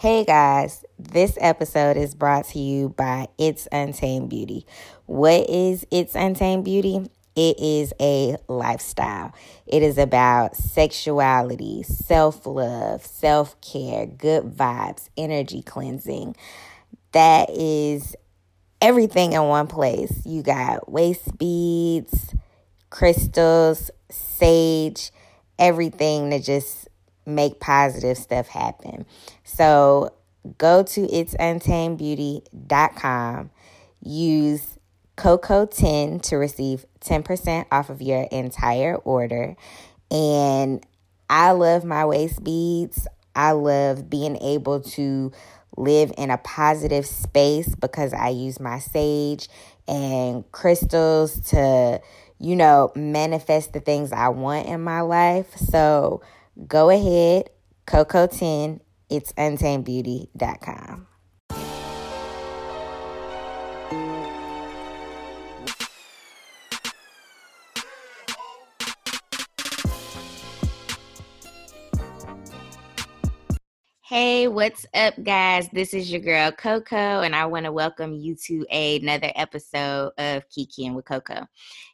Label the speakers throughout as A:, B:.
A: Hey guys, this episode is brought to you by It's Untamed Beauty. What is It's Untamed Beauty? It is a lifestyle. It is about sexuality, self love, self care, good vibes, energy cleansing. That is everything in one place. You got waist beads, crystals, sage, everything to just make positive stuff happen. So go to itsuntamedbeauty.com, use Coco10 to receive 10% off of your entire order. And I love my waist beads. I love being able to live in a positive space because I use my sage and crystals to, you know, manifest the things I want in my life. So go ahead, Coco10, it's untamedbeauty.com. Hey, what's up, guys? This is your girl Coco, and I want to welcome you to another episode of Kiki and with Coco.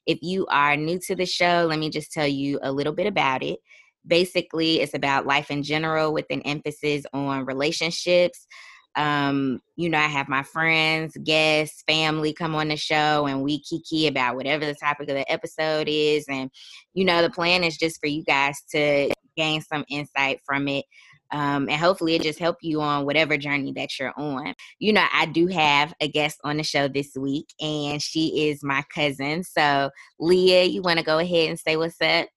A: If you are new to the show, let me just tell you a little bit about it basically it's about life in general with an emphasis on relationships um, you know, I have my friends, guests, family come on the show and we kiki about whatever the topic of the episode is. And, you know, the plan is just for you guys to gain some insight from it. Um, and hopefully it just help you on whatever journey that you're on. You know, I do have a guest on the show this week and she is my cousin. So Leah, you want to go ahead and say what's up?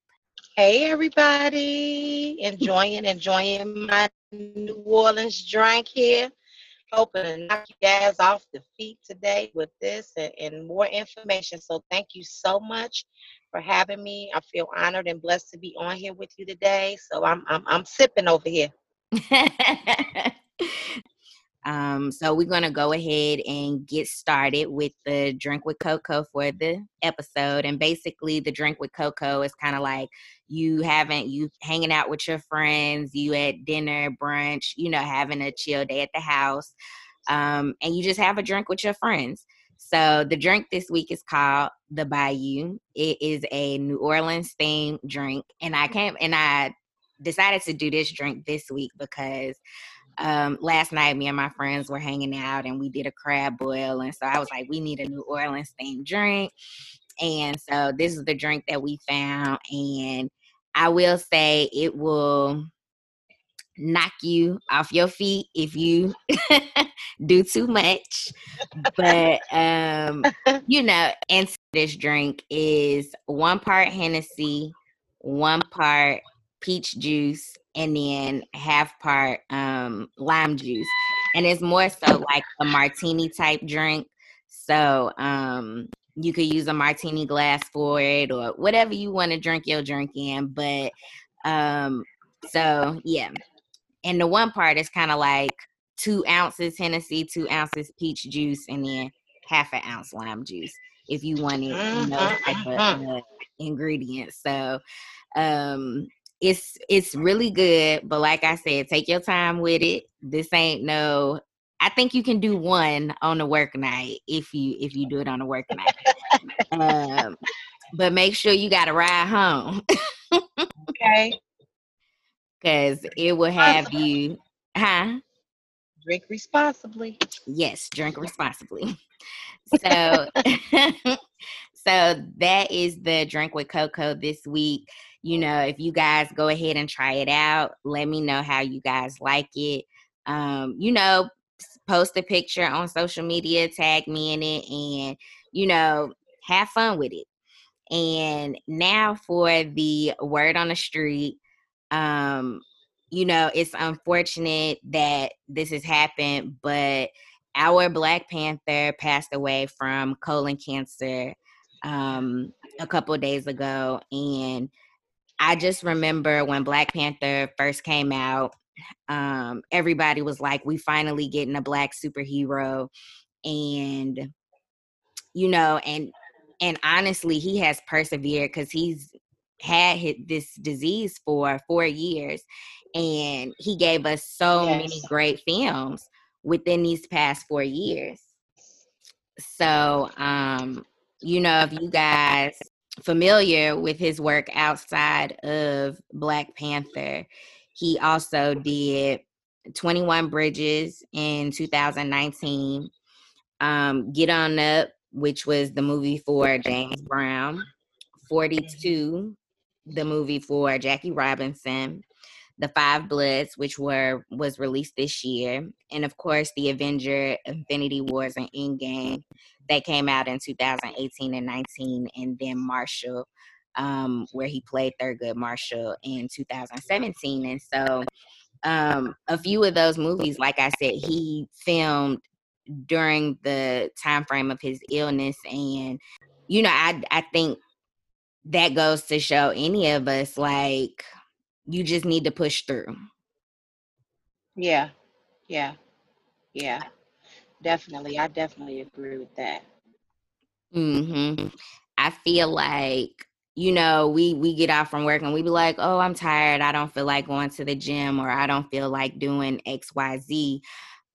B: Hey everybody, enjoying enjoying my New Orleans drink here. Hoping to knock you guys off the feet today with this and, and more information. So thank you so much for having me. I feel honored and blessed to be on here with you today. So I'm I'm I'm sipping over here.
A: Um, so we're gonna go ahead and get started with the drink with cocoa for the episode. And basically, the drink with cocoa is kind of like you haven't you hanging out with your friends, you at dinner, brunch, you know, having a chill day at the house, um, and you just have a drink with your friends. So the drink this week is called the Bayou. It is a New Orleans themed drink, and I came and I decided to do this drink this week because um, last night me and my friends were hanging out and we did a crab boil and so i was like we need a new orleans themed drink. And so this is the drink that we found and i will say it will knock you off your feet if you do too much. But um you know and this drink is one part hennessy one part peach juice and then half part um, lime juice. And it's more so like a martini type drink. So um, you could use a martini glass for it or whatever you want to drink your drink in. But um, so yeah. And the one part is kind of like two ounces Hennessy, two ounces peach juice, and then half an ounce lime juice if you wanted, you know, type of mm-hmm. uh, ingredients. So um it's it's really good but like i said take your time with it. This ain't no i think you can do one on a work night if you if you do it on a work night. Um, but make sure you got to ride home.
B: Okay.
A: Because it will have you huh?
B: Drink responsibly.
A: Yes drink responsibly. So so that is the drink with cocoa this week you know, if you guys go ahead and try it out, let me know how you guys like it. Um, you know, post a picture on social media, tag me in it, and, you know, have fun with it. And now for the word on the street. Um, you know, it's unfortunate that this has happened, but our Black Panther passed away from colon cancer um, a couple days ago. And I just remember when Black Panther first came out, um, everybody was like, we finally getting a black superhero. And, you know, and and honestly, he has persevered because he's had this disease for four years. and he gave us so yes. many great films within these past four years. So, um, you know, if you guys familiar with his work outside of Black Panther, he also did 21 Bridges in 2019, um, Get On Up, which was the movie for James Brown, 42, the movie for Jackie Robinson, The Five Bloods, which were was released this year, and of course the Avenger Infinity Wars and Endgame that came out in 2018 and 19, and then Marshall, um, where he played Thurgood Marshall in 2017. And so um, a few of those movies, like I said, he filmed during the time frame of his illness. And, you know, I I think that goes to show any of us like you just need to push through.
B: Yeah. Yeah. Yeah. Definitely. I definitely agree with that.
A: Mhm. I feel like you know, we we get off from work and we be like, "Oh, I'm tired. I don't feel like going to the gym or I don't feel like doing XYZ."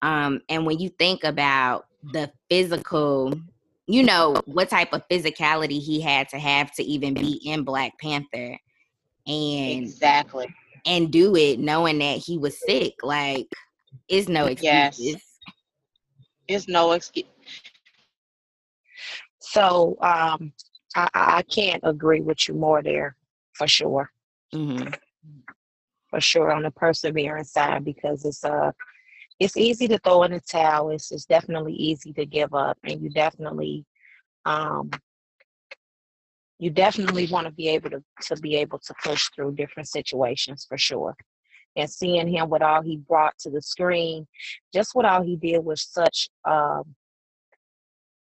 A: Um and when you think about the physical, you know, what type of physicality he had to have to even be in Black Panther and
B: Exactly.
A: and do it knowing that he was sick, like it's no excuses. Yes.
B: It's no excuse.
C: So um I, I can't agree with you more there for sure. Mm-hmm. For sure on the perseverance side because it's uh it's easy to throw in the towel. It's it's definitely easy to give up, and you definitely um you definitely want to be able to to be able to push through different situations for sure. And seeing him with all he brought to the screen, just what all he did was such um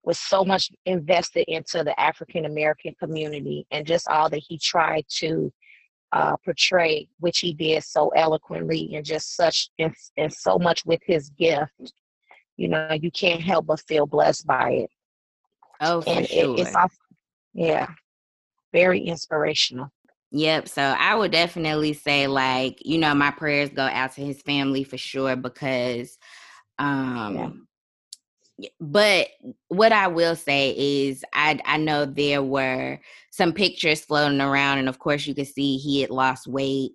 C: was so much invested into the African American community and just all that he tried to uh, portray, which he did so eloquently and just such and, and so much with his gift. You know, you can't help but feel blessed by it.
A: Oh, and sure. It, it's also,
C: yeah, very inspirational.
A: Yep. So I would definitely say, like, you know, my prayers go out to his family for sure because um yeah but what I will say is I I know there were some pictures floating around and of course you could see he had lost weight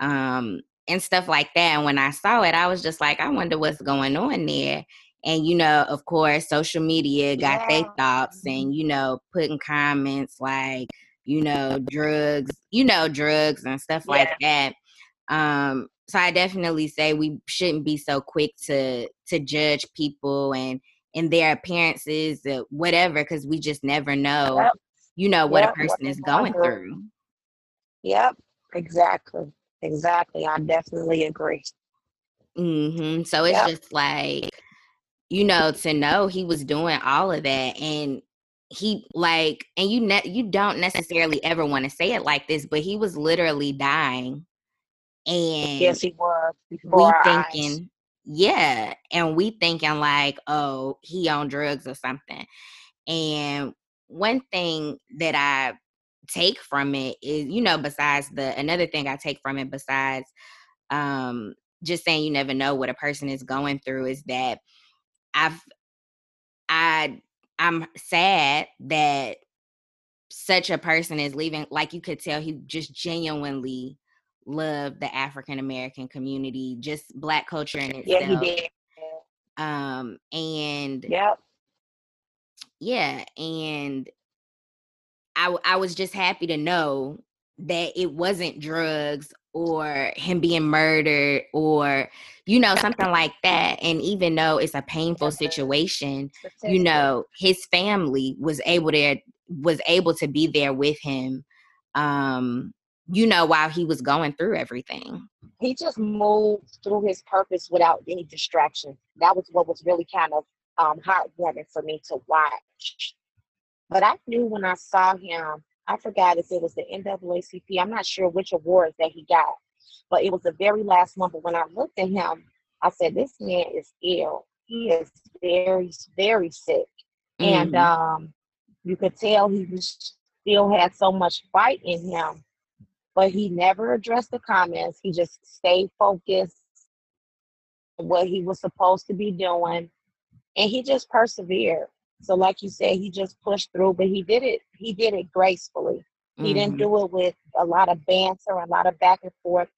A: um and stuff like that and when I saw it I was just like I wonder what's going on there and you know of course social media got yeah. their thoughts and mm-hmm. you know putting comments like you know drugs you know drugs and stuff yeah. like that um so I definitely say we shouldn't be so quick to to judge people and and their appearances, uh, whatever, because we just never know, yep. you know, what yep. a person is going through.
C: Yep, exactly. Exactly. I definitely agree.
A: Mm-hmm. So it's yep. just like, you know, to know he was doing all of that and he like and you ne- you don't necessarily ever want to say it like this but he was literally dying and
C: yes he was
A: we thinking eyes. yeah and we thinking like oh he on drugs or something. And one thing that i take from it is you know besides the another thing i take from it besides um just saying you never know what a person is going through is that i've i i'm sad that such a person is leaving like you could tell he just genuinely loved the African American community, just black culture in itself.
C: Yeah, he did.
A: Um, and
C: yep.
A: yeah, and I I was just happy to know that it wasn't drugs or him being murdered or you know something like that and even though it's a painful situation you know his family was able to was able to be there with him um you know, while he was going through everything.
C: He just moved through his purpose without any distraction. That was what was really kind of um, heartwarming for me to watch. But I knew when I saw him, I forgot if it was the NAACP. I'm not sure which awards that he got, but it was the very last one. But when I looked at him, I said, "This man is ill. He is very, very sick." Mm-hmm. And um, you could tell he was, still had so much fight in him but he never addressed the comments. He just stayed focused on what he was supposed to be doing, and he just persevered. So, like you said, he just pushed through, but he did it. He did it gracefully. He mm-hmm. didn't do it with a lot of banter, a lot of back and forth.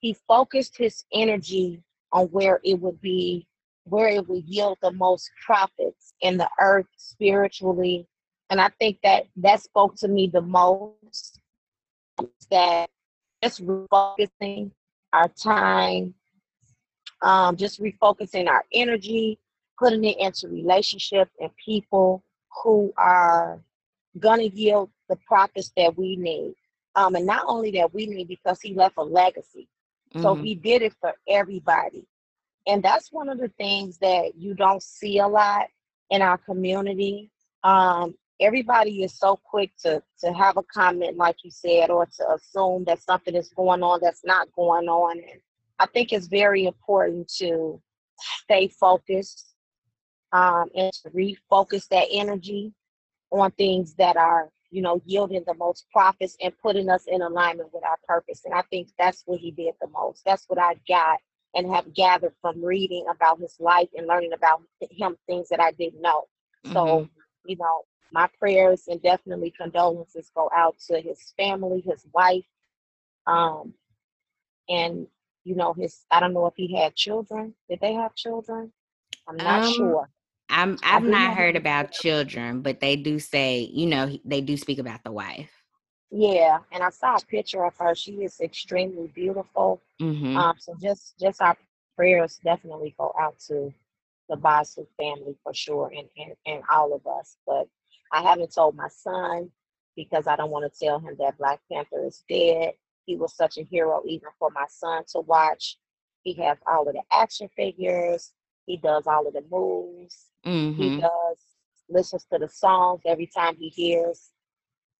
C: He focused his energy on where it would be, where it would yield the most profits in the earth spiritually. And I think that that spoke to me the most that just refocusing our time, um, just refocusing our energy, putting it into relationships and people who are going to yield the profits that we need. Um, and not only that we need because he left a legacy. Mm-hmm. So he did it for everybody. And that's one of the things that you don't see a lot in our community. Um, everybody is so quick to to have a comment like you said or to assume that something is going on that's not going on and i think it's very important to stay focused um, and to refocus that energy on things that are you know yielding the most profits and putting us in alignment with our purpose and i think that's what he did the most that's what i got and have gathered from reading about his life and learning about him things that i didn't know so mm-hmm. you know my prayers and definitely condolences go out to his family, his wife, um, and you know his. I don't know if he had children. Did they have children? I'm not um, sure.
A: I'm I've not heard about children, but they do say you know they do speak about the wife.
C: Yeah, and I saw a picture of her. She is extremely beautiful. Mm-hmm. Um, so just just our prayers definitely go out to the Basu family for sure, and, and and all of us. But I haven't told my son because I don't want to tell him that Black Panther is dead. He was such a hero even for my son to watch. He has all of the action figures. He does all of the moves. Mm-hmm. He does listens to the songs every time he hears.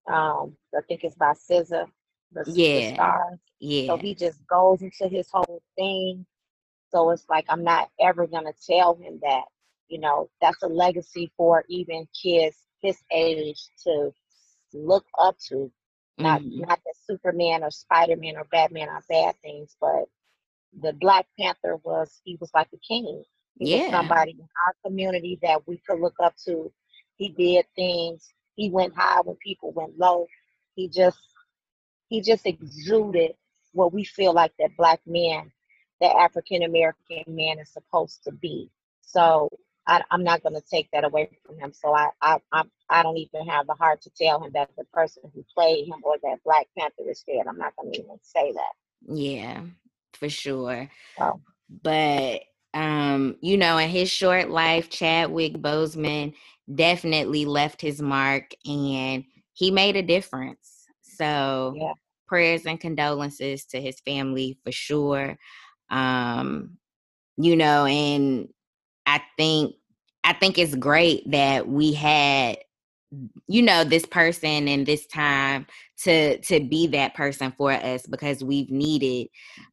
C: Um, I think it's by SZA, the, yeah. Yeah. So he just goes into his whole thing. So it's like I'm not ever gonna tell him that. You know, that's a legacy for even kids his age to look up to. Not mm-hmm. not that Superman or Spider Man or Batman are bad things, but the Black Panther was he was like a king. Yeah. somebody in our community that we could look up to. He did things. He went high when people went low. He just he just exuded what we feel like that black man, that African American man is supposed to be. So I, am not going to take that away from him. So I, I, I, I don't even have the heart to tell him that the person who played him or that Black Panther is dead. I'm not going to even say that.
A: Yeah, for sure. Oh. But um, you know, in his short life, Chadwick Boseman definitely left his mark and he made a difference. So yeah. prayers and condolences to his family for sure. Um, you know, and I think I think it's great that we had you know this person and this time to to be that person for us because we've needed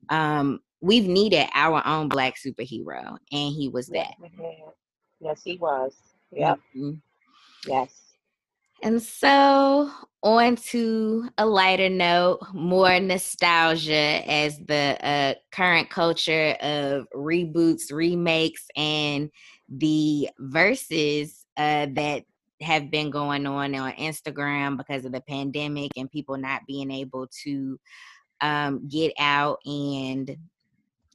A: um we've needed our own black superhero and he was that.
C: yes he was. Yep. Mm-hmm. yes.
A: And so on to a lighter note, more nostalgia as the uh, current culture of reboots, remakes, and the verses uh, that have been going on on Instagram because of the pandemic and people not being able to um, get out and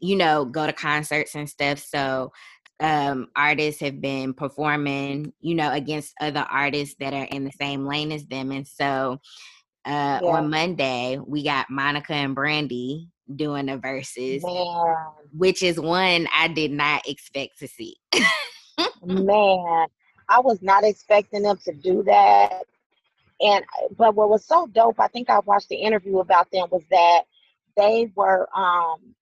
A: you know go to concerts and stuff. So um, artists have been performing, you know, against other artists that are in the same lane as them, and so. Uh, yeah. On Monday, we got Monica and Brandy doing the verses, Man. which is one I did not expect to see.
C: Man, I was not expecting them to do that. And but what was so dope, I think I watched the interview about them was that they were um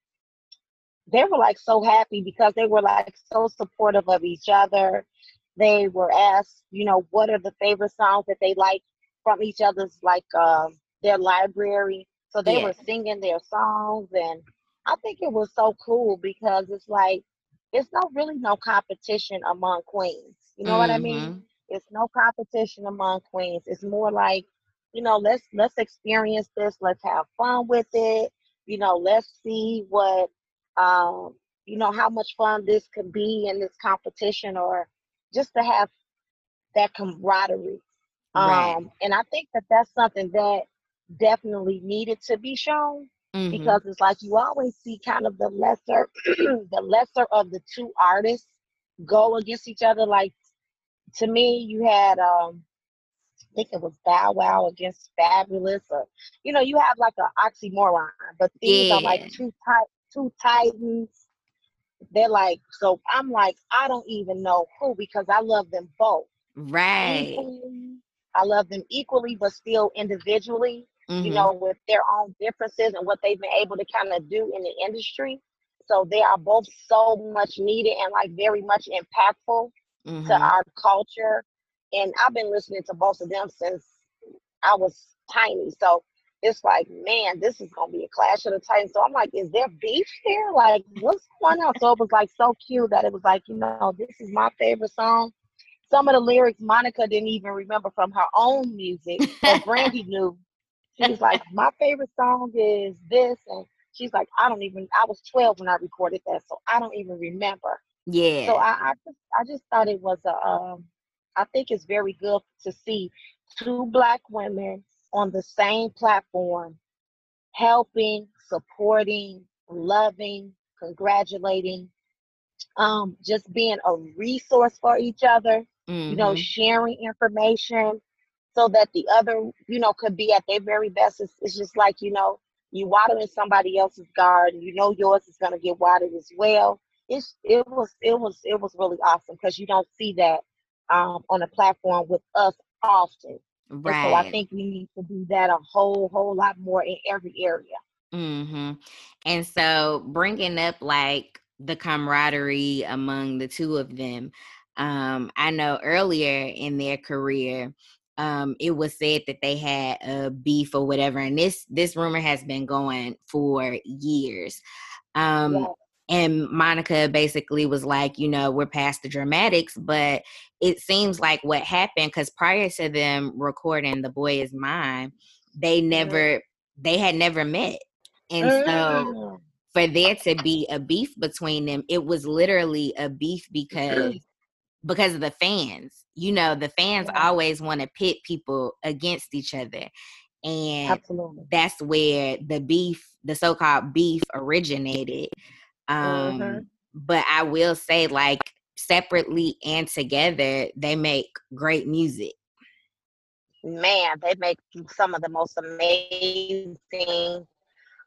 C: they were like so happy because they were like so supportive of each other. They were asked, you know, what are the favorite songs that they like from each other's like um their library. So they yeah. were singing their songs and I think it was so cool because it's like it's no really no competition among queens. You know mm-hmm. what I mean? Mm-hmm. It's no competition among queens. It's more like you know, let's let's experience this. Let's have fun with it. You know, let's see what um, you know, how much fun this could be in this competition or just to have that camaraderie. Right. Um, and I think that that's something that definitely needed to be shown mm-hmm. because it's like you always see kind of the lesser, the lesser of the two artists go against each other. Like to me, you had um, I think it was Bow Wow against Fabolous, or you know, you have like an oxymoron, but these yeah. are like two type two titans. They're like so. I'm like I don't even know who because I love them both.
A: Right.
C: I love them equally, but still individually. Mm-hmm. You know, with their own differences and what they've been able to kind of do in the industry. So they are both so much needed and like very much impactful mm-hmm. to our culture. And I've been listening to both of them since I was tiny. So it's like, man, this is gonna be a clash of the titans. So I'm like, is there beef here? Like, what's going on? So it was like so cute that it was like, you know, this is my favorite song. Some of the lyrics Monica didn't even remember from her own music, but Brandy knew. She was like, my favorite song is this, and she's like, I don't even. I was 12 when I recorded that, so I don't even remember.
A: Yeah.
C: So I, I just, I just thought it was a. Um, I think it's very good to see two black women on the same platform, helping, supporting, loving, congratulating, um, just being a resource for each other, mm-hmm. you know, mm-hmm. sharing information so that the other, you know, could be at their very best. It's, it's just like, you know, you water in somebody else's garden, you know yours is gonna get watered as well. It's it was it was it was really awesome because you don't see that um, on a platform with us often. Right. And so I think we need to do that a whole whole lot more in every area.
A: Mm-hmm. And so bringing up like the camaraderie among the two of them. Um, I know earlier in their career, um, it was said that they had a beef or whatever, and this this rumor has been going for years. Um, yeah. And Monica basically was like, you know, we're past the dramatics, but it seems like what happened because prior to them recording "The Boy Is Mine," they mm-hmm. never, they had never met, and so mm for there to be a beef between them, it was literally a beef because because of the fans. You know, the fans yeah. always want to pit people against each other. And Absolutely. that's where the beef, the so-called beef originated. Um, mm-hmm. but I will say like separately and together, they make great music.
C: Man, they make some of the most amazing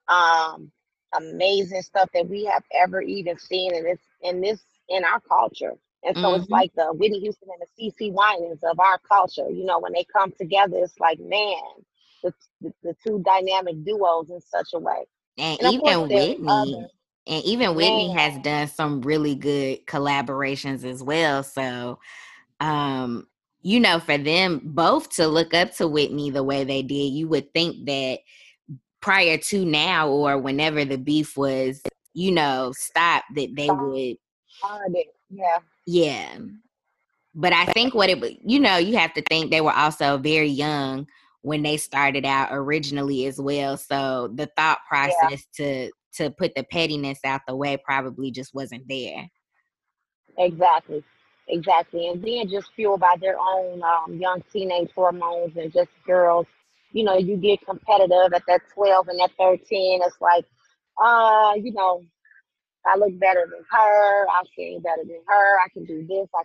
C: um amazing stuff that we have ever even seen in this in this in our culture. And so mm-hmm. it's like the Whitney Houston and the CeCe Winans of our culture. You know, when they come together, it's like, man, the, the, the two dynamic duos in such a way.
A: And, and even Whitney, and even Whitney man. has done some really good collaborations as well. So, um, you know, for them both to look up to Whitney the way they did, you would think that prior to now or whenever the beef was, you know, stopped, that they would.
C: Yeah.
A: Yeah. But I think what it was, you know, you have to think they were also very young when they started out originally as well. So the thought process yeah. to to put the pettiness out the way probably just wasn't there.
C: Exactly. Exactly. And then just fueled by their own um, young teenage hormones and just girls you know, you get competitive at that 12 and that 13. It's like, uh, you know, I look better than her. I sing better than her. I can do this. I,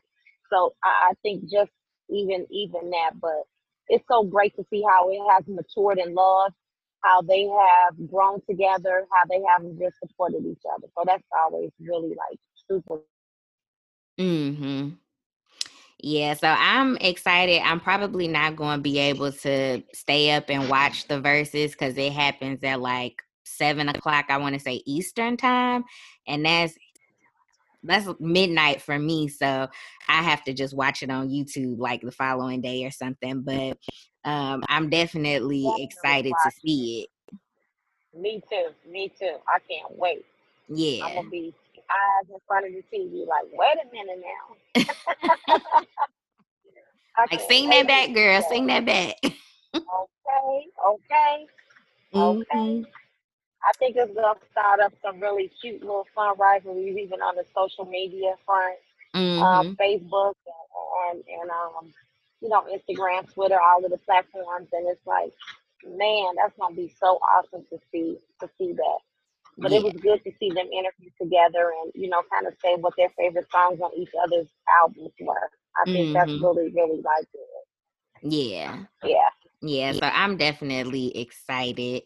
C: so I, I think just even even that, but it's so great to see how it has matured in love, how they have grown together, how they have just supported each other. So that's always really like super.
A: Mm-hmm. Yeah, so I'm excited. I'm probably not going to be able to stay up and watch the verses because it happens at like seven o'clock. I want to say Eastern time, and that's that's midnight for me. So I have to just watch it on YouTube like the following day or something. But um, I'm definitely, excited to see it.
C: Me too. Me too. I can't wait.
A: Yeah.
C: I'm gonna be eyes in front of the TV, like, wait a minute now.
A: like, sing that back, girl. Sing that back.
C: okay, okay, okay. Mm-hmm. I think it's gonna start up some really cute little fun rivalries, even on the social media front, um, mm-hmm. um, Facebook and, and, and um, you know, Instagram, Twitter, all of the platforms, and it's like, man, that's gonna be so awesome to see to see that. But yeah. it was good to see them interview together and you know, kind of say what their favorite songs on each other's albums were. I think mm-hmm. that's really, really like it.
A: Yeah.
C: Yeah.
A: Yeah. So I'm definitely excited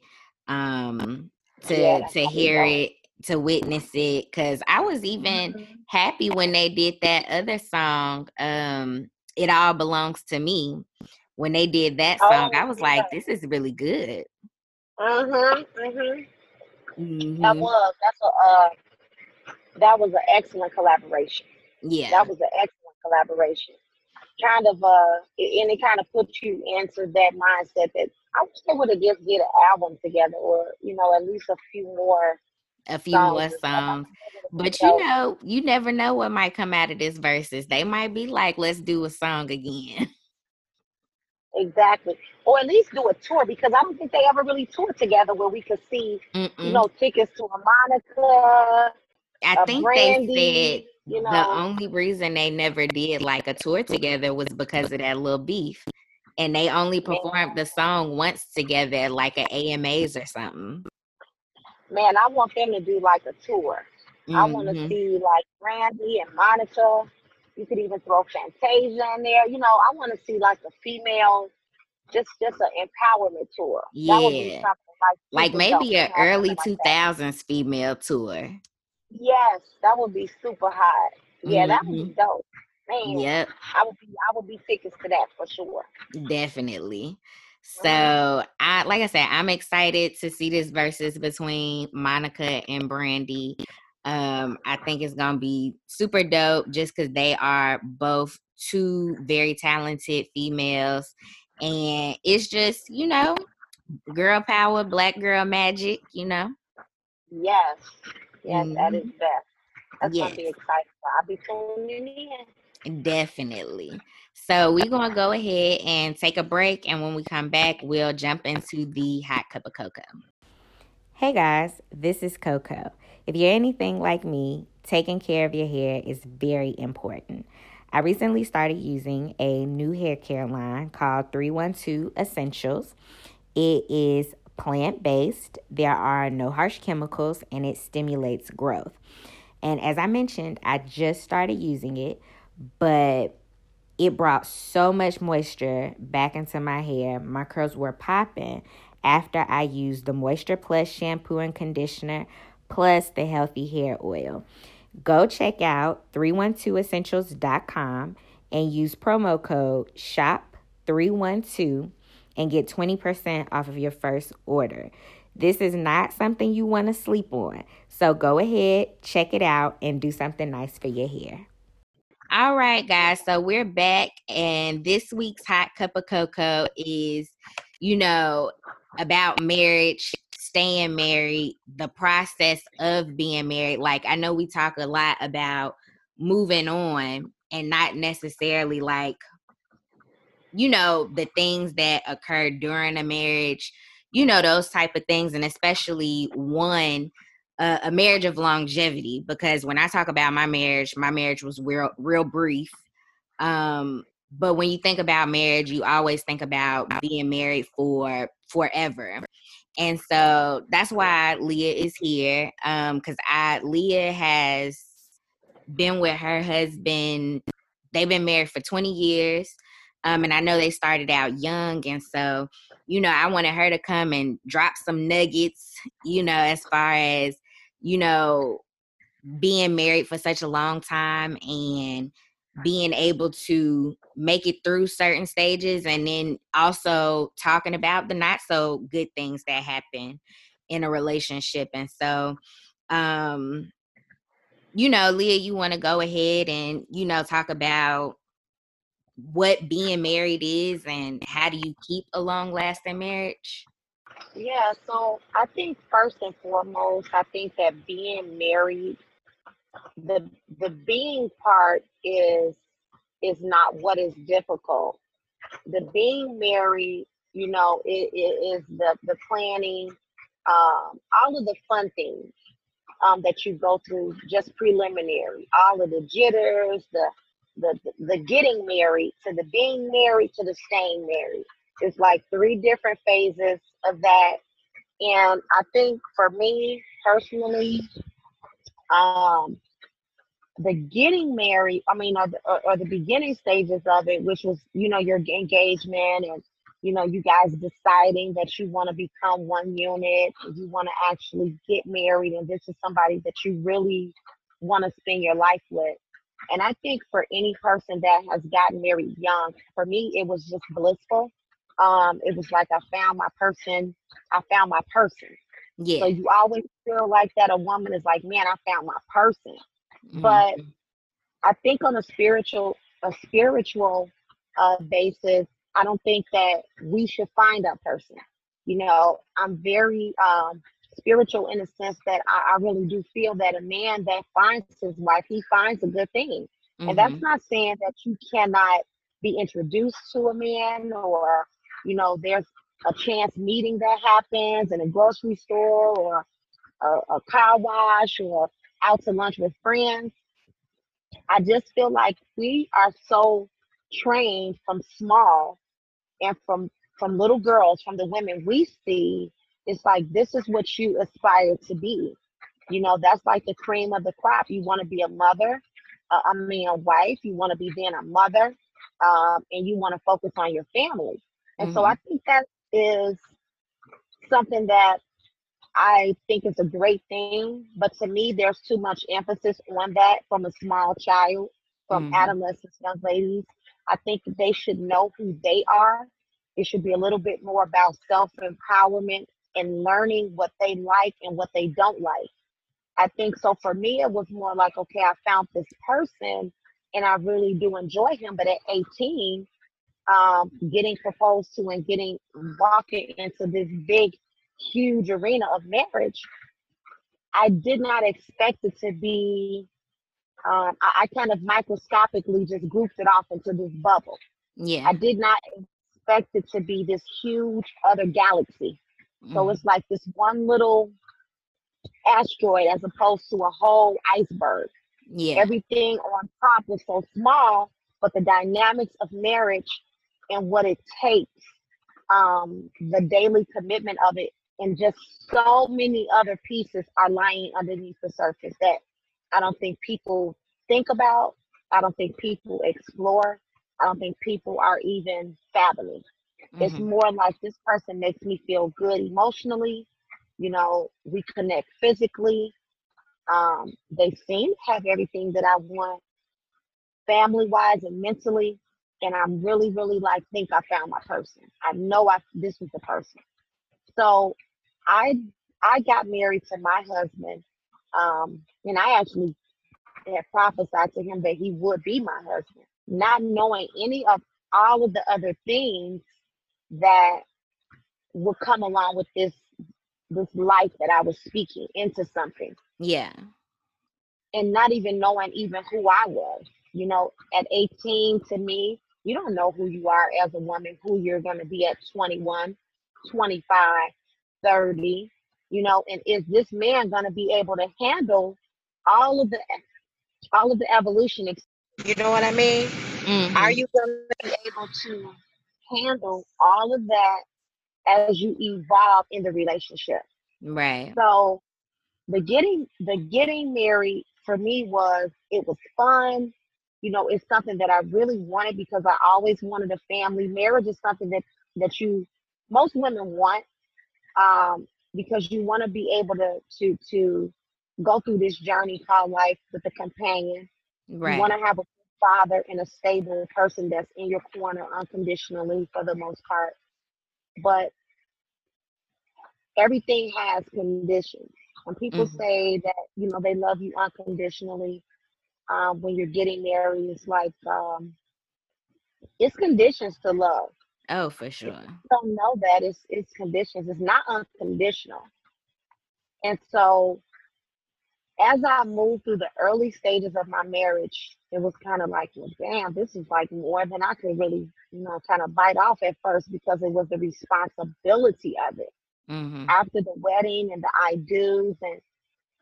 A: um to yeah, to hear it to witness it because I was even mm-hmm. happy when they did that other song, um, It All Belongs to Me. When they did that song, oh, I was like, this is really good.
C: Mm-hmm. Mm-hmm. mm-hmm. That was that's a uh, that was an excellent collaboration.
A: Yeah.
C: That was an excellent collaboration. Kind of uh and it kind of puts you into that mindset that I wish they would have just get an album together, or you know, at least a few more.
A: A few songs more songs. But you know, you never know what might come out of this verses. They might be like, let's do a song again.
C: Exactly. Or at least do a tour because I don't think they ever really toured together where we could see, Mm-mm. you know, tickets to a Monica.
A: I think Brandy, they said you know, the only reason they never did like a tour together was because of that little beef and they only performed the song once together, like at AMAs or something.
C: Man, I want them to do like a tour. Mm-hmm. I want to see like Brandy and Monica. You could even throw Fantasia in there. You know, I want to see like a female, just just an empowerment tour.
A: Yeah, like, like maybe an early two thousands like female tour.
C: Yes, that would be super hot. Yeah, mm-hmm. that would be mm-hmm. dope. Man, yep. I would be I would be tickets to that for sure.
A: Definitely. So. I like I said, I'm excited to see this versus between Monica and Brandy. Um, I think it's gonna be super dope just because they are both two very talented females, and it's just you know, girl power, black girl magic. You know.
C: Yes, yes, mm-hmm. that is mm-hmm. best. That's yes. gonna be exciting. I'll be tuning in.
A: Definitely. So we're going to go ahead and take a break. And when we come back, we'll jump into the hot cup of cocoa. Hey guys, this is Coco. If you're anything like me, taking care of your hair is very important. I recently started using a new hair care line called 312 Essentials. It is plant based, there are no harsh chemicals, and it stimulates growth. And as I mentioned, I just started using it but it brought so much moisture back into my hair. My curls were popping after I used the Moisture Plus shampoo and conditioner plus the healthy hair oil. Go check out 312essentials.com and use promo code SHOP312 and get 20% off of your first order. This is not something you want to sleep on. So go ahead, check it out, and do something nice for your hair. All right, guys. So we're back, and this week's hot cup of cocoa is, you know, about marriage, staying married, the process of being married. Like, I know we talk a lot about moving on and not necessarily like, you know, the things that occur during a marriage, you know, those type of things, and especially one a, a marriage of longevity because when I talk about my marriage, my marriage was real real brief. Um, but when you think about marriage, you always think about being married for forever. And so that's why Leah is here. Um, because I Leah has been with her husband, they've been married for 20 years. Um, and I know they started out young, and so you know, I wanted her to come and drop some nuggets, you know, as far as you know, being married for such a long time and being able to make it through certain stages and then also talking about the not so good things that happen in a relationship. And so um you know leah you want to go ahead and you know talk about what being married is and how do you keep a long lasting marriage
C: yeah, so I think first and foremost, I think that being married, the the being part is is not what is difficult. The being married You know, it, it is the the planning, um, all of the fun things um, that you go through just preliminary, all of the jitters, the the the getting married to the being married to the staying married. It's like three different phases of that. And I think for me personally, um, the getting married, I mean, or the, or, or the beginning stages of it, which was, you know, your engagement and, you know, you guys deciding that you want to become one unit, you want to actually get married, and this is somebody that you really want to spend your life with. And I think for any person that has gotten married young, for me, it was just blissful. Um, it was like I found my person. I found my person. Yeah. So you always feel like that a woman is like, man, I found my person. Mm-hmm. But I think on a spiritual, a spiritual uh, basis, I don't think that we should find that person. You know, I'm very um, spiritual in the sense that I, I, really do feel that a man that finds his wife, he finds a good thing. Mm-hmm. And that's mm-hmm. not saying that you cannot be introduced to a man or, you know, there's a chance meeting that happens in a grocery store or a, a car wash or out to lunch with friends. I just feel like we are so trained from small and from from little girls, from the women we see it's like this is what you aspire to be. You know, that's like the cream of the crop. You want to be a mother, uh, I mean, a wife. You want to be then a mother, um, and you want to focus on your family. And mm-hmm. so I think that is something that I think is a great thing. But to me, there's too much emphasis on that from a small child, from mm-hmm. adolescents, young ladies. I think they should know who they are. It should be a little bit more about self empowerment and learning what they like and what they don't like. I think so for me, it was more like, okay, I found this person and I really do enjoy him. But at 18, um, getting proposed to and getting walking into this big, huge arena of marriage, I did not expect it to be. Um, I, I kind of microscopically just grouped it off into this bubble. Yeah. I did not expect it to be this huge other galaxy. So mm. it's like this one little asteroid as opposed to a whole iceberg. Yeah. Everything on top was so small, but the dynamics of marriage and what it takes, um, the daily commitment of it, and just so many other pieces are lying underneath the surface that I don't think people think about. I don't think people explore. I don't think people are even fathoming. Mm-hmm. It's more like this person makes me feel good emotionally. You know, we connect physically. Um, they seem to have everything that I want family wise and mentally. And I'm really, really like think I found my person. I know I this was the person. So I I got married to my husband. Um, and I actually had prophesied to him that he would be my husband, not knowing any of all of the other things that would come along with this this life that I was speaking into something. Yeah. And not even knowing even who I was. You know, at 18 to me, you don't know who you are as a woman, who you're going to be at 21, 25, 30, you know, and is this man going to be able to handle all of the all of the evolution you know what I mean? Mm-hmm. Are you going to be able to handle all of that as you evolve in the relationship. Right. So the getting the getting married for me was it was fun. You know, it's something that I really wanted because I always wanted a family. Marriage is something that that you most women want um, because you want to be able to to to go through this journey called life with a companion. Right. You want to have a father and a stable person that's in your corner unconditionally for the most part. But everything has conditions. When people mm-hmm. say that, you know, they love you unconditionally, um, when you're getting married, it's like um, it's conditions to love.
A: Oh, for sure.
C: don't know that it's it's conditions. It's not unconditional. And so as I moved through the early stages of my marriage, it was kind of like, well, damn, this is like more than I could really, you know, kind of bite off at first because it was the responsibility of it. Mm-hmm. After the wedding and the I do's, and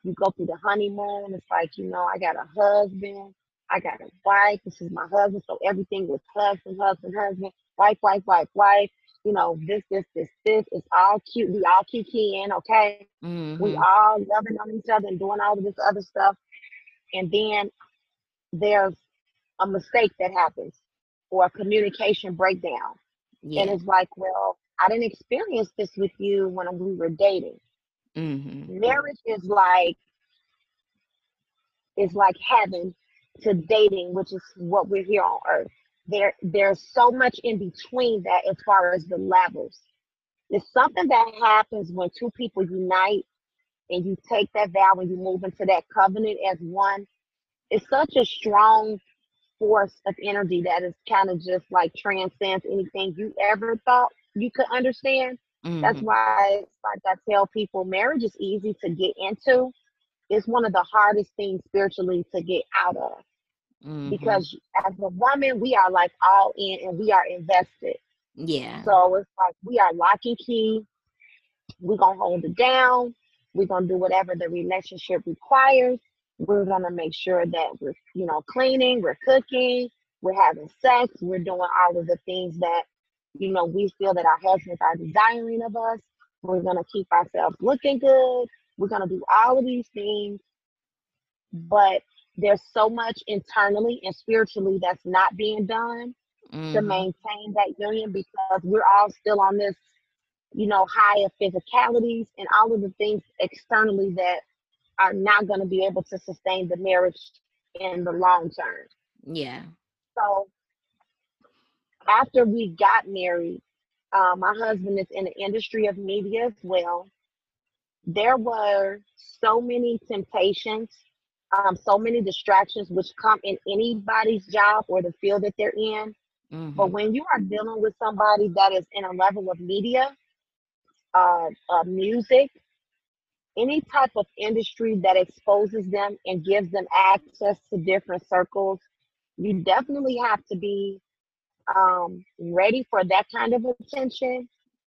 C: you go through the honeymoon, it's like, you know, I got a husband, I got a wife, this is my husband. So everything was husband, husband, husband, wife, wife, wife, wife you know, this, this, this, this. It's all cute. We all in, okay? Mm-hmm. We all loving on each other and doing all of this other stuff. And then there's a mistake that happens or a communication breakdown. Yeah. And it's like, well, I didn't experience this with you when we were dating. Mm-hmm. Marriage is like is like heaven to dating, which is what we're here on earth there there's so much in between that as far as the levels. It's something that happens when two people unite and you take that vow and you move into that covenant as one. It's such a strong force of energy that is kind of just like transcends anything you ever thought you could understand. Mm-hmm. That's why like I tell people marriage is easy to get into. It's one of the hardest things spiritually to get out of. Mm-hmm. Because as a woman, we are like all in and we are invested.
A: Yeah.
C: So it's like we are lock and key. We're gonna hold it down. We're gonna do whatever the relationship requires. We're gonna make sure that we're, you know, cleaning, we're cooking, we're having sex, we're doing all of the things that, you know, we feel that our husbands are desiring of us. We're gonna keep ourselves looking good. We're gonna do all of these things. But there's so much internally and spiritually that's not being done mm-hmm. to maintain that union because we're all still on this, you know, high of physicalities and all of the things externally that are not going to be able to sustain the marriage in the long term.
A: Yeah.
C: So after we got married, uh, my husband is in the industry of media as well. There were so many temptations um, so many distractions which come in anybody's job or the field that they're in. Mm-hmm. But when you are dealing with somebody that is in a level of media, uh, uh, music, any type of industry that exposes them and gives them access to different circles, you definitely have to be um, ready for that kind of attention.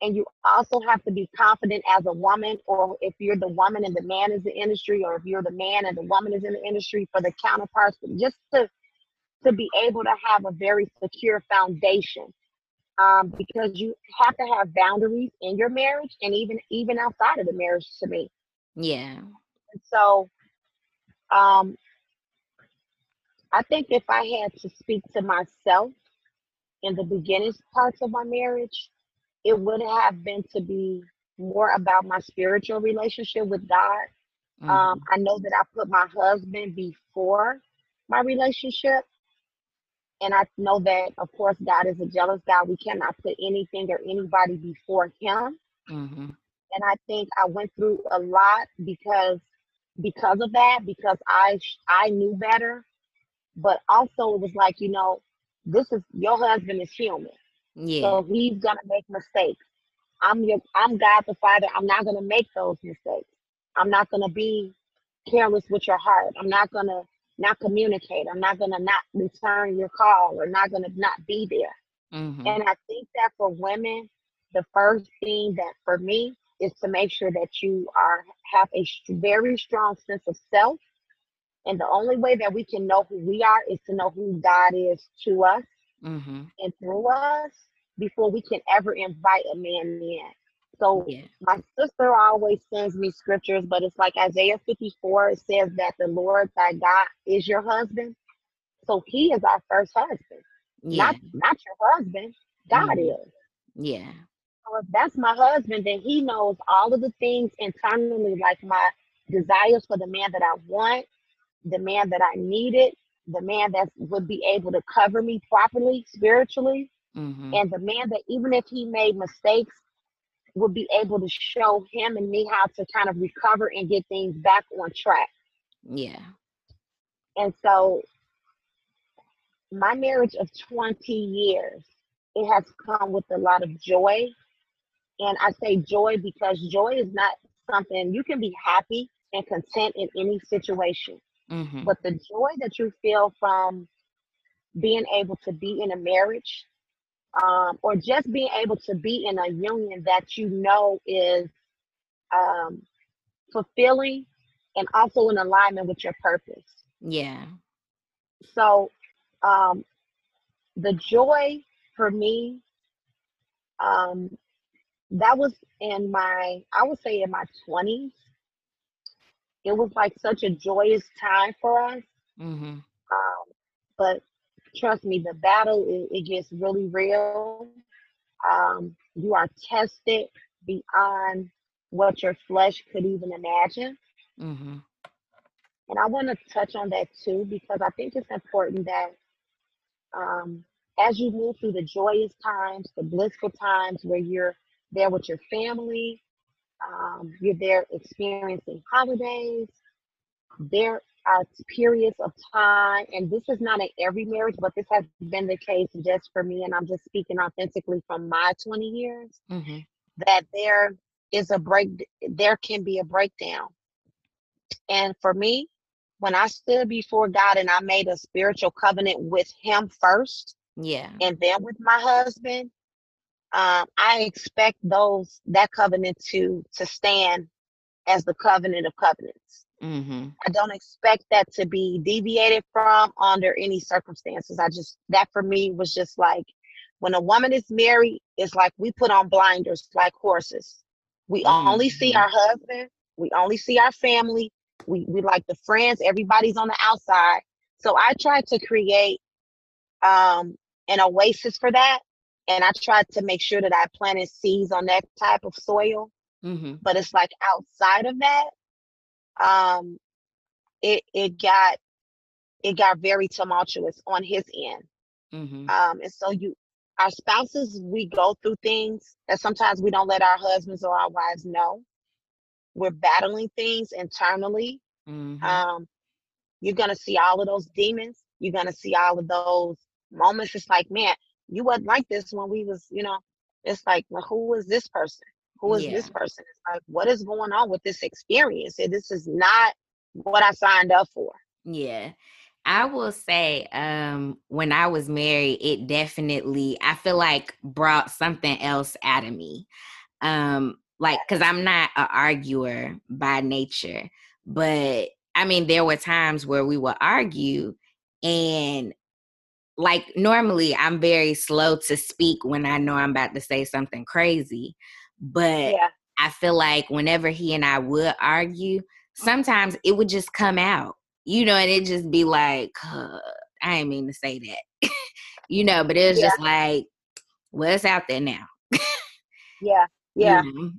C: And you also have to be confident as a woman or if you're the woman and the man is the industry or if you're the man and the woman is in the industry for the counterparts just to to be able to have a very secure foundation. Um, because you have to have boundaries in your marriage and even even outside of the marriage to me.
A: Yeah.
C: And so um i think if i had to speak to myself in the beginning parts of my marriage it would have been to be more about my spiritual relationship with God. Um, mm-hmm. Um, I know that I put my husband before my relationship. And I know that, of course, God is a jealous God. We cannot put anything or anybody before Him. Mm-hmm. And I think I went through a lot because because of that, because I I knew better. But also, it was like, you know, this is your husband is human. Yeah. So he's gonna make mistakes. I'm your I'm God the Father. I'm not gonna make those mistakes. I'm not gonna be careless with your heart. I'm not gonna not communicate. I'm not gonna not return your call or not gonna not be there. Mm-hmm. And I think that for women, the first thing that for me is to make sure that you are have a very strong sense of self. And the only way that we can know who we are is to know who God is to us mm-hmm. and through us before we can ever invite a man in. So yeah. my sister always sends me scriptures, but it's like Isaiah 54, it says that the Lord thy God is your husband. So he is our first husband. Yeah. Not not your husband. God mm-hmm. is.
A: Yeah.
C: So if that's my husband, then he knows all of the things internally, like my desires for the man that I want, the man that I needed, the man that would be able to cover me properly spiritually, Mm-hmm. And the man that even if he made mistakes, would be able to show him and me how to kind of recover and get things back on track.
A: Yeah.
C: And so my marriage of 20 years, it has come with a lot of joy. And I say joy because joy is not something you can be happy and content in any situation. Mm-hmm. But the joy that you feel from being able to be in a marriage um, or just being able to be in a union that you know is um, fulfilling and also in alignment with your purpose.
A: Yeah.
C: So um, the joy for me, um, that was in my, I would say in my 20s. It was like such a joyous time for us. Mm-hmm. Um, but trust me, the battle it, it gets really real. Um, you are tested beyond what your flesh could even imagine. Mm-hmm. And I want to touch on that too because I think it's important that um, as you move through the joyous times, the blissful times where you're there with your family, um, you're there experiencing holidays, there are periods of time, and this is not in every marriage, but this has been the case just for me, and I'm just speaking authentically from my 20 years, mm-hmm. that there is a break, there can be a breakdown. And for me, when I stood before God and I made a spiritual covenant with Him first,
A: yeah,
C: and then with my husband, um, I expect those that covenant to to stand as the covenant of covenants. Mm-hmm. I don't expect that to be deviated from under any circumstances. I just that for me was just like when a woman is married, it's like we put on blinders like horses. We mm-hmm. only see mm-hmm. our husband, we only see our family, we we like the friends, everybody's on the outside. So I tried to create um an oasis for that. And I tried to make sure that I planted seeds on that type of soil. Mm-hmm. But it's like outside of that, um, it it got it got very tumultuous on his end. Mm-hmm. Um, and so you our spouses, we go through things that sometimes we don't let our husbands or our wives know. We're battling things internally. Mm-hmm. Um, you're gonna see all of those demons. You're gonna see all of those moments. It's like, man, you wasn't like this when we was, you know. It's like, well, who is this person? Who is yeah. this person? It's like, what is going on with this experience? This is not what I signed up for.
A: Yeah. I will say, um, when I was married, it definitely, I feel like brought something else out of me. Um, like, cause I'm not an arguer by nature, but I mean, there were times where we would argue and like normally I'm very slow to speak when I know I'm about to say something crazy. But yeah. I feel like whenever he and I would argue, mm-hmm. sometimes it would just come out, you know, and it just be like, I ain't mean to say that, you know, but it was yeah. just like, well, it's out there now.
C: yeah, yeah. You know?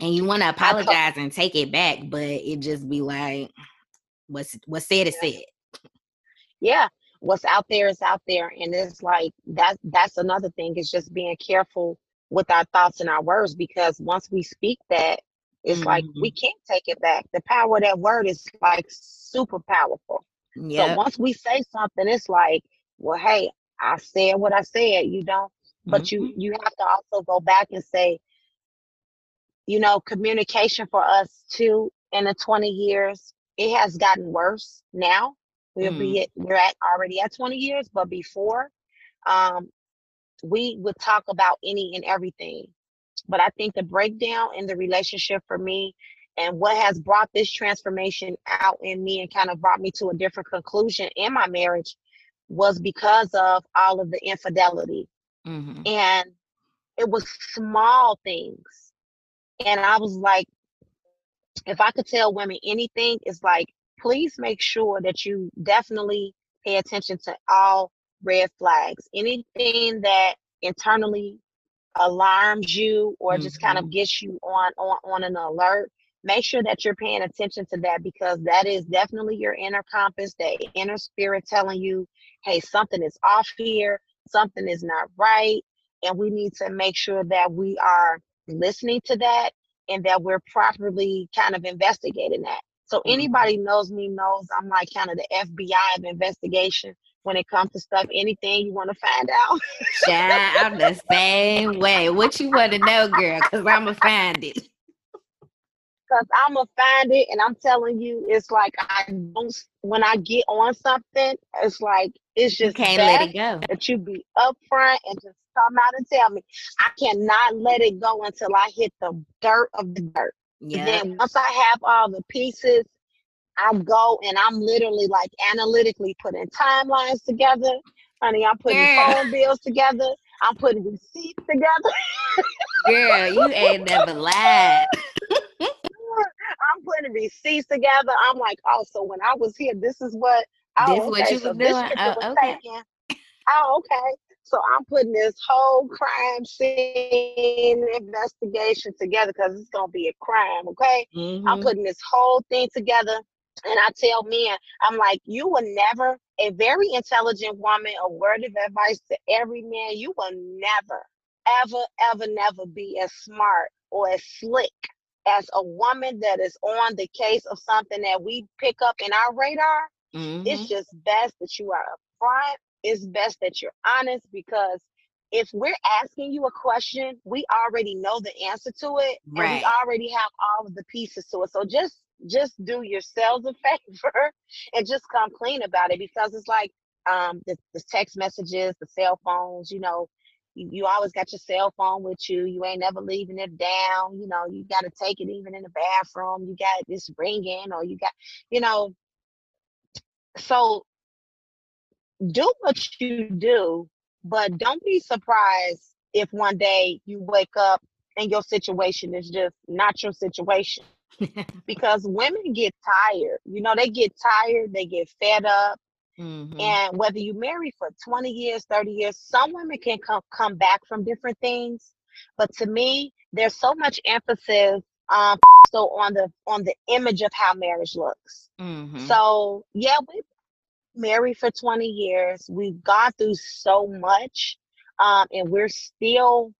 A: And you want to apologize and take it back, but it just be like, what's what's said is said.
C: Yeah, what's out there is out there, and it's like that. That's another thing. Is just being careful with our thoughts and our words because once we speak that, it's mm-hmm. like we mm-hmm. can't take it back. The power of that word is like super powerful. Yep. So once we say something, it's like, well, hey, I said what I said, you know. But mm-hmm. you you have to also go back and say, you know, communication for us too in the 20 years, it has gotten worse now. We'll mm. be at, we're at already at 20 years, but before, um, we would talk about any and everything. But I think the breakdown in the relationship for me and what has brought this transformation out in me and kind of brought me to a different conclusion in my marriage was because of all of the infidelity. Mm-hmm. And it was small things. And I was like, if I could tell women anything, it's like, please make sure that you definitely pay attention to all red flags. Anything that internally alarms you or mm-hmm. just kind of mm-hmm. gets you on, on on an alert, make sure that you're paying attention to that because that is definitely your inner compass, that inner spirit telling you, hey, something is off here, something is not right. And we need to make sure that we are listening to that and that we're properly kind of investigating that. So mm-hmm. anybody knows me knows I'm like kind of the FBI of investigation when it comes to stuff. Anything you want to find out?
A: yeah, I'm the same way. What you want to know, girl? Because I'm gonna find it.
C: Cause I'm gonna find it, and I'm telling you, it's like I don't. When I get on something, it's like it's just
A: you can't let it go.
C: That you be upfront and just come out and tell me. I cannot let it go until I hit the dirt of the dirt. Yeah. Then once I have all the pieces, I go and I'm literally like analytically putting timelines together. Honey, I'm putting phone bills together. I'm putting receipts together.
A: Girl, you ain't never lied.
C: I'm putting receipts together. I'm like, oh, so when I was here, this is what. Oh,
A: this okay, what you so was doing. Oh, oh, okay. Taken.
C: Oh, okay. So I'm putting this whole crime scene investigation together because it's gonna be a crime. Okay. Mm-hmm. I'm putting this whole thing together. And I tell men, I'm like, you will never, a very intelligent woman, a word of advice to every man, you will never, ever, ever, never be as smart or as slick as a woman that is on the case of something that we pick up in our radar, mm-hmm. it's just best that you are upfront. It's best that you're honest because if we're asking you a question, we already know the answer to it, right. and we already have all of the pieces to it. So just just do yourselves a favor and just come clean about it because it's like um the, the text messages, the cell phones, you know, you, you always got your cell phone with you. You ain't never leaving it down. You know, you got to take it even in the bathroom. You got this ringing, or you got, you know. So do what you do, but don't be surprised if one day you wake up and your situation is just not your situation. because women get tired. You know, they get tired, they get fed up, Mm-hmm. And whether you marry for 20 years, 30 years, some women can come come back from different things. But to me, there's so much emphasis um so on the on the image of how marriage looks. Mm-hmm. So yeah, we married for 20 years. We've gone through so much. Um, and we're still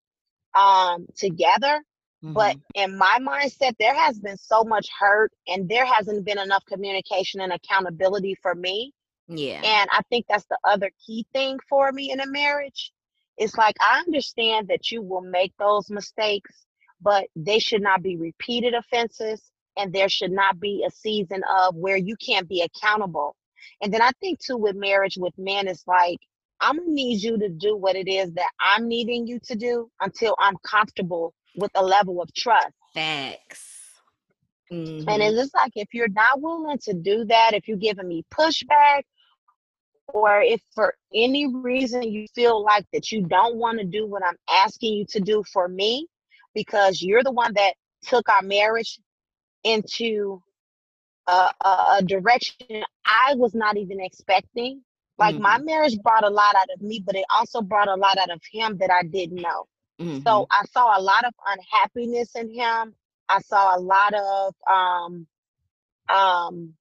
C: um together. Mm-hmm. But in my mindset, there has been so much hurt and there hasn't been enough communication and accountability for me
A: yeah.
C: And I think that's the other key thing for me in a marriage. It's like I understand that you will make those mistakes, but they should not be repeated offenses and there should not be a season of where you can't be accountable. And then I think too with marriage with men it's like I'm gonna need you to do what it is that I'm needing you to do until I'm comfortable with a level of trust.
A: Facts.
C: Mm-hmm. And it's just like if you're not willing to do that, if you're giving me pushback, or if for any reason you feel like that you don't want to do what I'm asking you to do for me, because you're the one that took our marriage into a, a, a direction I was not even expecting. Like mm-hmm. my marriage brought a lot out of me, but it also brought a lot out of him that I didn't know. Mm-hmm. So I saw a lot of unhappiness in him. I saw a lot of um um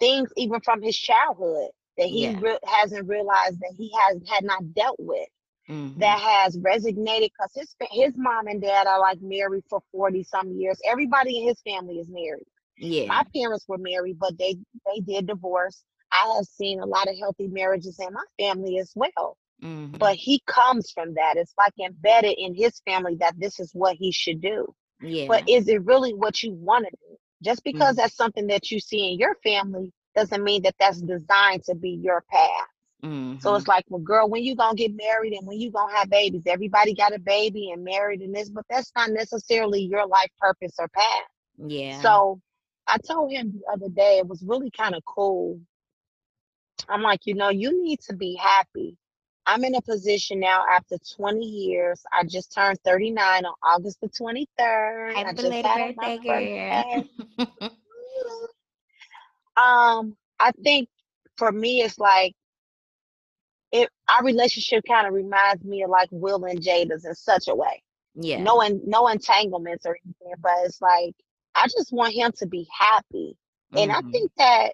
C: things even from his childhood that he yeah. re- hasn't realized that he has had not dealt with mm-hmm. that has resonated because his his mom and dad are like married for 40 some years everybody in his family is married
A: yeah
C: my parents were married but they they did divorce i have seen a lot of healthy marriages in my family as well mm-hmm. but he comes from that it's like embedded in his family that this is what he should do
A: yeah
C: but is it really what you want to do just because mm-hmm. that's something that you see in your family doesn't mean that that's designed to be your path. Mm-hmm. So it's like, well, girl, when you gonna get married and when you gonna have babies? Everybody got a baby and married and this, but that's not necessarily your life purpose or path.
A: Yeah.
C: So I told him the other day, it was really kind of cool. I'm like, you know, you need to be happy. I'm in a position now after 20 years. I just turned 39 on August the 23rd.
A: Happy I just had birthday, girl.
C: Um, I think for me, it's like it. Our relationship kind of reminds me of like Will and Jada's in such a way.
A: Yeah.
C: No, no entanglements or anything, but it's like I just want him to be happy, and mm-hmm. I think that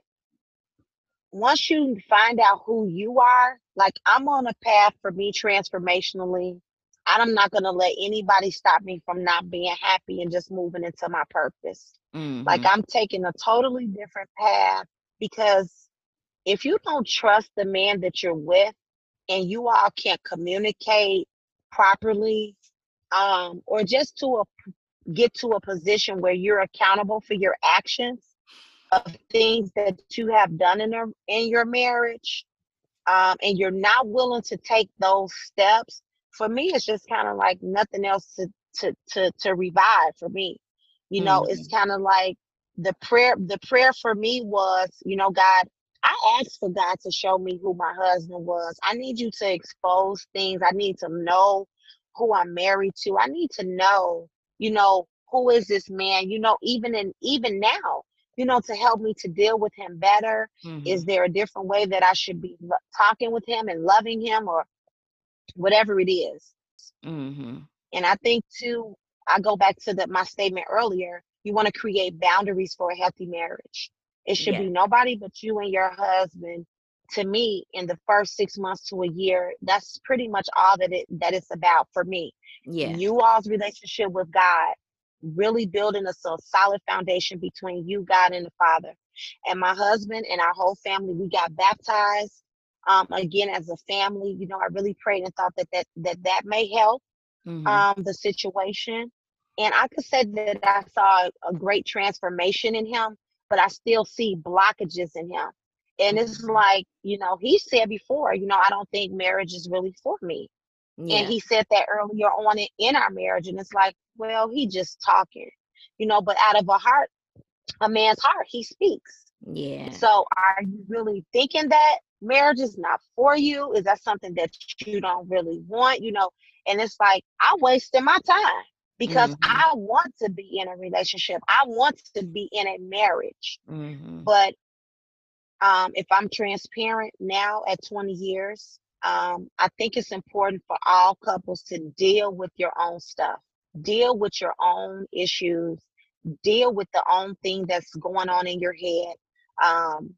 C: once you find out who you are, like I'm on a path for me transformationally. I'm not gonna let anybody stop me from not being happy and just moving into my purpose. Mm-hmm. Like I'm taking a totally different path because if you don't trust the man that you're with and you all can't communicate properly, um, or just to a get to a position where you're accountable for your actions of things that you have done in, a, in your marriage um, and you're not willing to take those steps for me it's just kind of like nothing else to, to to to revive for me. You know mm-hmm. it's kind of like the prayer the prayer for me was you know god i asked for god to show me who my husband was. I need you to expose things. I need to know who i'm married to. I need to know you know who is this man you know even in even now you know to help me to deal with him better mm-hmm. is there a different way that i should be talking with him and loving him or whatever it is. Mm-hmm. and i think too i go back to the my statement earlier you want to create boundaries for a healthy marriage it should yeah. be nobody but you and your husband to me in the first six months to a year that's pretty much all that it that it's about for me. Yeah you all's relationship with god really building a, solid foundation between you god and the father. And my husband and our whole family we got baptized um again as a family. You know i really prayed and thought that that that, that may help mm-hmm. um the situation. And i could say that i saw a great transformation in him but i still see blockages in him and it's like, you know, he said before, you know, I don't think marriage is really for me. Yeah. And he said that earlier on in, in our marriage. And it's like, well, he just talking, you know, but out of a heart, a man's heart, he speaks.
A: Yeah.
C: So are you really thinking that marriage is not for you? Is that something that you don't really want? You know, and it's like I wasted my time because mm-hmm. I want to be in a relationship. I want to be in a marriage. Mm-hmm. But um, if I'm transparent now at 20 years, um, I think it's important for all couples to deal with your own stuff, deal with your own issues, deal with the own thing that's going on in your head. Um,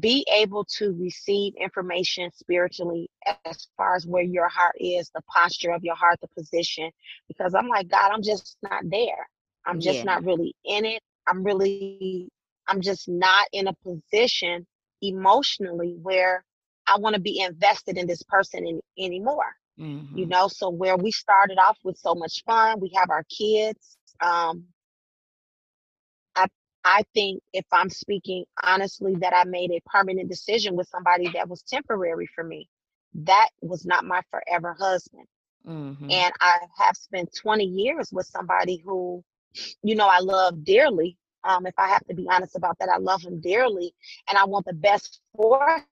C: be able to receive information spiritually as far as where your heart is, the posture of your heart, the position. Because I'm like, God, I'm just not there. I'm just yeah. not really in it. I'm really I'm just not in a position emotionally where I want to be invested in this person in, anymore. Mm-hmm. You know, so where we started off with so much fun, we have our kids. Um, I I think if I'm speaking honestly, that I made a permanent decision with somebody that was temporary for me. That was not my forever husband. Mm-hmm. And I have spent 20 years with somebody who, you know, I love dearly, um, if I have to be honest about that, I love him dearly and I want the best for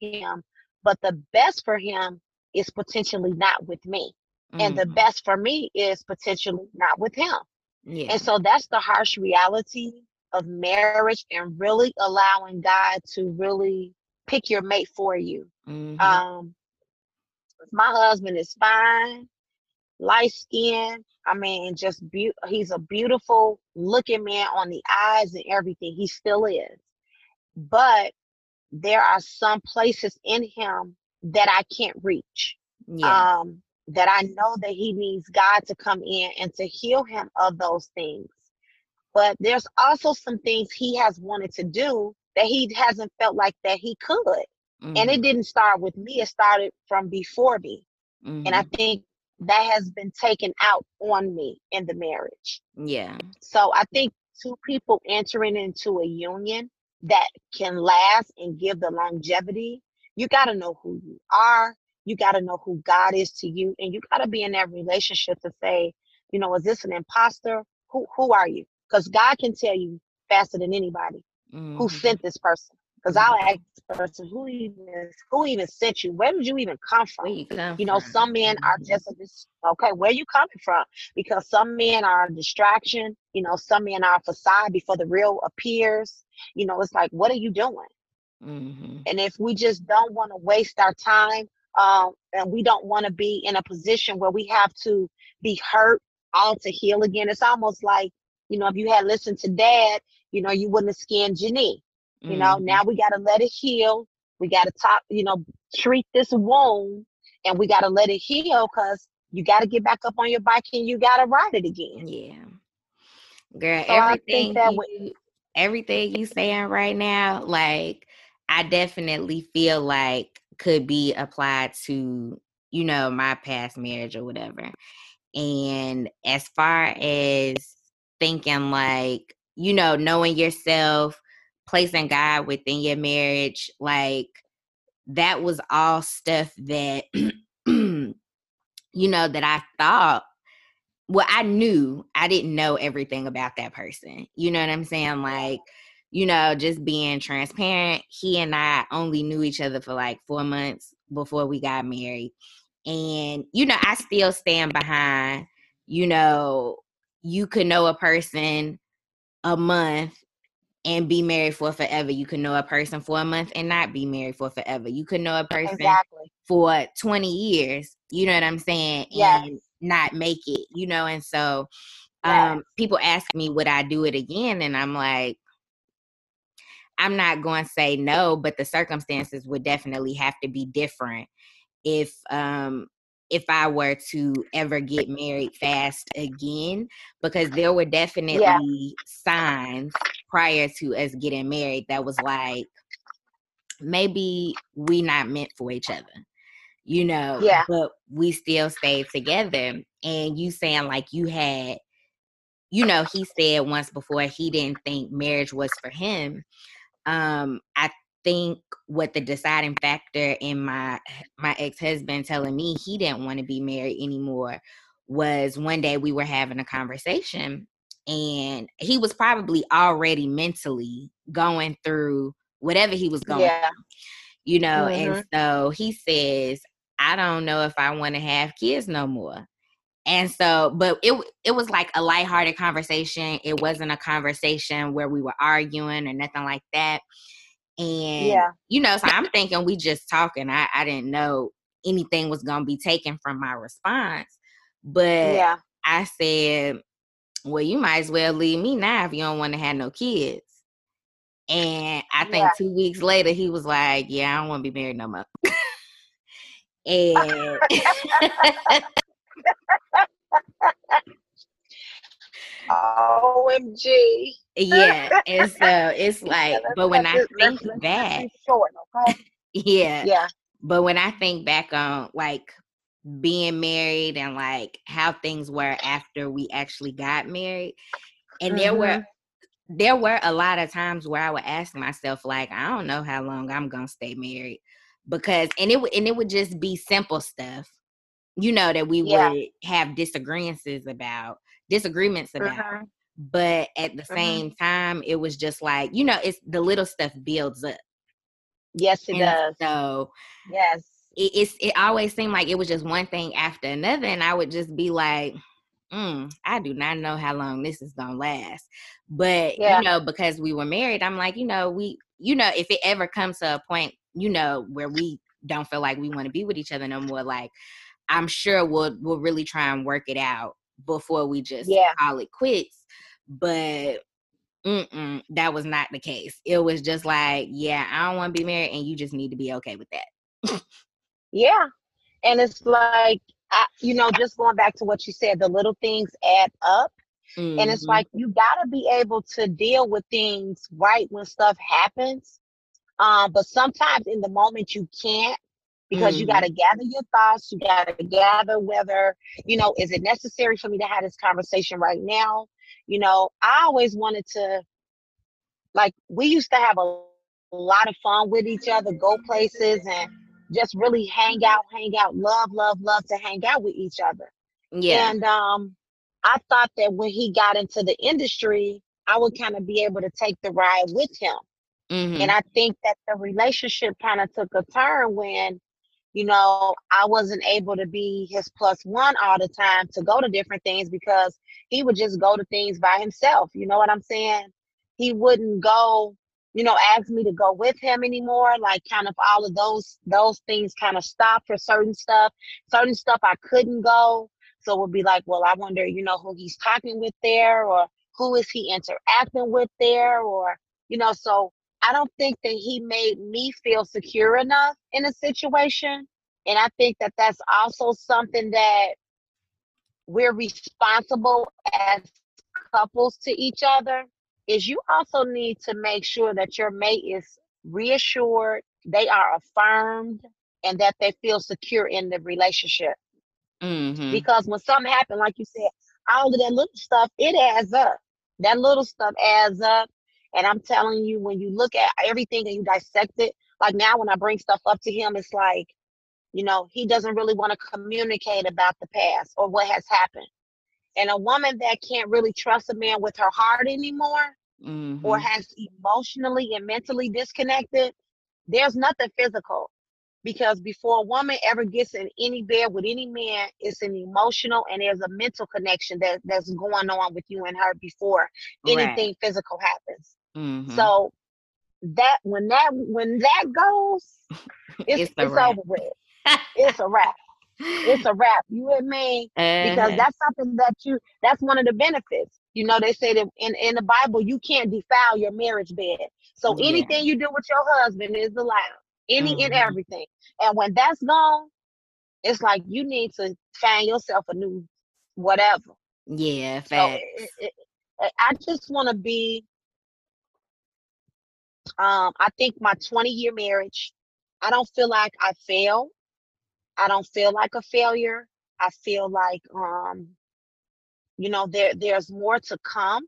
C: him. But the best for him is potentially not with me. Mm-hmm. And the mm-hmm. best for me is potentially not with him. Yeah. And so that's the harsh reality of marriage and really allowing God to really pick your mate for you. Mm-hmm. Um, my husband is fine, light skin, I mean, just be- he's a beautiful looking man on the eyes and everything. He still is. But there are some places in him that I can't reach. Yeah. Um, that I know that he needs God to come in and to heal him of those things. But there's also some things he has wanted to do that he hasn't felt like that he could. Mm-hmm. And it mm-hmm. didn't start with me, it started from before me. Mm-hmm. And I mm-hmm. think that has been taken out on me in the marriage.
A: Yeah.
C: So I think two people entering into a union that can last and give the longevity, you got to know who you are. You got to know who God is to you. And you got to be in that relationship to say, you know, is this an imposter? Who, who are you? Because God can tell you faster than anybody mm-hmm. who sent this person. Because I'll ask the person who even who even sent you. Where did you even come from?
A: You, come
C: you, know,
A: from?
C: some men are mm-hmm. just a, okay. Where you coming from? Because some men are a distraction. You know, some men are a facade before the real appears. You know, it's like, what are you doing? Mm-hmm. And if we just don't want to waste our time, um, and we don't want to be in a position where we have to be hurt all to heal again, it's almost like, you know, if you had listened to dad, you know, you wouldn't have skinned Janine. You know, mm-hmm. now we got to let it heal. We got to talk, you know, treat this wound and we got to let it heal because you got to get back up on your bike and you got to ride it again.
A: Yeah. Girl, so everything you, everything you saying right now, like I definitely feel like could be applied to, you know, my past marriage or whatever. And as far as thinking like, you know, knowing yourself, placing God within your marriage, like that was all stuff that you know that I thought well I knew I didn't know everything about that person. You know what I'm saying? Like you know, just being transparent, he and I only knew each other for like 4 months before we got married. And you know, I still stand behind, you know, you could know a person a month and be married for forever. You can know a person for a month and not be married for forever. You could know a person exactly. for 20 years, you know what I'm saying? Yes. And not make it, you know? And so um, yes. people ask me, would I do it again? And I'm like, I'm not going to say no, but the circumstances would definitely have to be different if um if I were to ever get married fast again, because there were definitely yeah. signs prior to us getting married that was like, maybe we not meant for each other, you know,
C: yeah.
A: but we still stayed together. And you saying like you had, you know, he said once before he didn't think marriage was for him. Um, I think what the deciding factor in my my ex-husband telling me he didn't want to be married anymore was one day we were having a conversation and he was probably already mentally going through whatever he was going yeah. through you know mm-hmm. and so he says i don't know if i want to have kids no more and so but it it was like a lighthearted conversation it wasn't a conversation where we were arguing or nothing like that and yeah. you know, so I'm thinking we just talking. I, I didn't know anything was gonna be taken from my response. But yeah. I said, Well, you might as well leave me now if you don't want to have no kids. And I think yeah. two weeks later he was like, Yeah, I don't want to be married no more. and
C: OMG.
A: Yeah. And so it's like, but when I think back, short, okay? yeah.
C: Yeah.
A: But when I think back on like being married and like how things were after we actually got married, and mm-hmm. there were mm-hmm. there were a lot of times where I would ask myself, like, I don't know how long I'm gonna stay married. Because and it would and it would just be simple stuff, you know, that we yeah. would have disagreements about disagreements about. Uh-huh. But at the uh-huh. same time, it was just like, you know, it's the little stuff builds up.
C: Yes, it and does.
A: So
C: yes.
A: It, it's it always seemed like it was just one thing after another, and I would just be like, mm, I do not know how long this is gonna last. But yeah. you know, because we were married, I'm like, you know, we you know, if it ever comes to a point, you know, where we don't feel like we want to be with each other no more, like I'm sure we'll we'll really try and work it out before we just yeah. call it quits. But that was not the case. It was just like, yeah, I don't want to be married, and you just need to be okay with that.
C: yeah, and it's like, I, you know, just going back to what you said, the little things add up. Mm-hmm. And it's mm-hmm. like you got to be able to deal with things right when stuff happens. Um, but sometimes in the moment you can't because mm-hmm. you got to gather your thoughts you got to gather whether you know is it necessary for me to have this conversation right now you know i always wanted to like we used to have a, a lot of fun with each other go places and just really hang out hang out love love love to hang out with each other yeah and um i thought that when he got into the industry i would kind of be able to take the ride with him mm-hmm. and i think that the relationship kind of took a turn when you know, I wasn't able to be his plus one all the time to go to different things because he would just go to things by himself. You know what I'm saying? He wouldn't go, you know, ask me to go with him anymore. Like kind of all of those those things kind of stopped for certain stuff. Certain stuff I couldn't go. So would be like, well, I wonder, you know, who he's talking with there or who is he interacting with there or, you know, so I don't think that he made me feel secure enough in a situation. And I think that that's also something that we're responsible as couples to each other is you also need to make sure that your mate is reassured, they are affirmed, and that they feel secure in the relationship. Mm-hmm. Because when something happened, like you said, all of that little stuff, it adds up. That little stuff adds up. And I'm telling you, when you look at everything and you dissect it, like now when I bring stuff up to him, it's like, you know, he doesn't really want to communicate about the past or what has happened. And a woman that can't really trust a man with her heart anymore mm-hmm. or has emotionally and mentally disconnected, there's nothing physical. Because before a woman ever gets in any bed with any man, it's an emotional and there's a mental connection that, that's going on with you and her before anything right. physical happens. Mm-hmm. So that when that when that goes, it's, it's, it's over with. it's a wrap. It's a wrap. You with me? Uh-huh. Because that's something that you that's one of the benefits. You know, they say that in, in the Bible you can't defile your marriage bed. So yeah. anything you do with your husband is allowed. Any mm-hmm. and everything. And when that's gone, it's like you need to find yourself a new whatever.
A: Yeah, facts. So it, it,
C: I just want to be um, I think my 20 year marriage, I don't feel like I failed. I don't feel like a failure. I feel like um, you know, there there's more to come.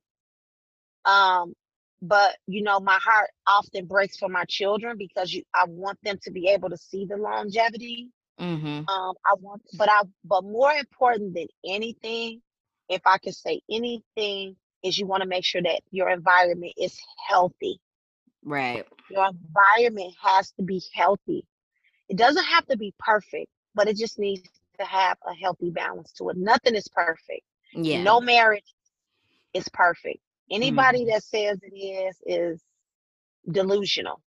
C: Um, but you know, my heart often breaks for my children because you I want them to be able to see the longevity. Mm-hmm. Um, I want, but I, but more important than anything, if I could say anything, is you want to make sure that your environment is healthy.
A: Right.
C: Your environment has to be healthy. It doesn't have to be perfect, but it just needs to have a healthy balance to it. Nothing is perfect. Yeah. No marriage is perfect. Anybody mm-hmm. that says it is is delusional.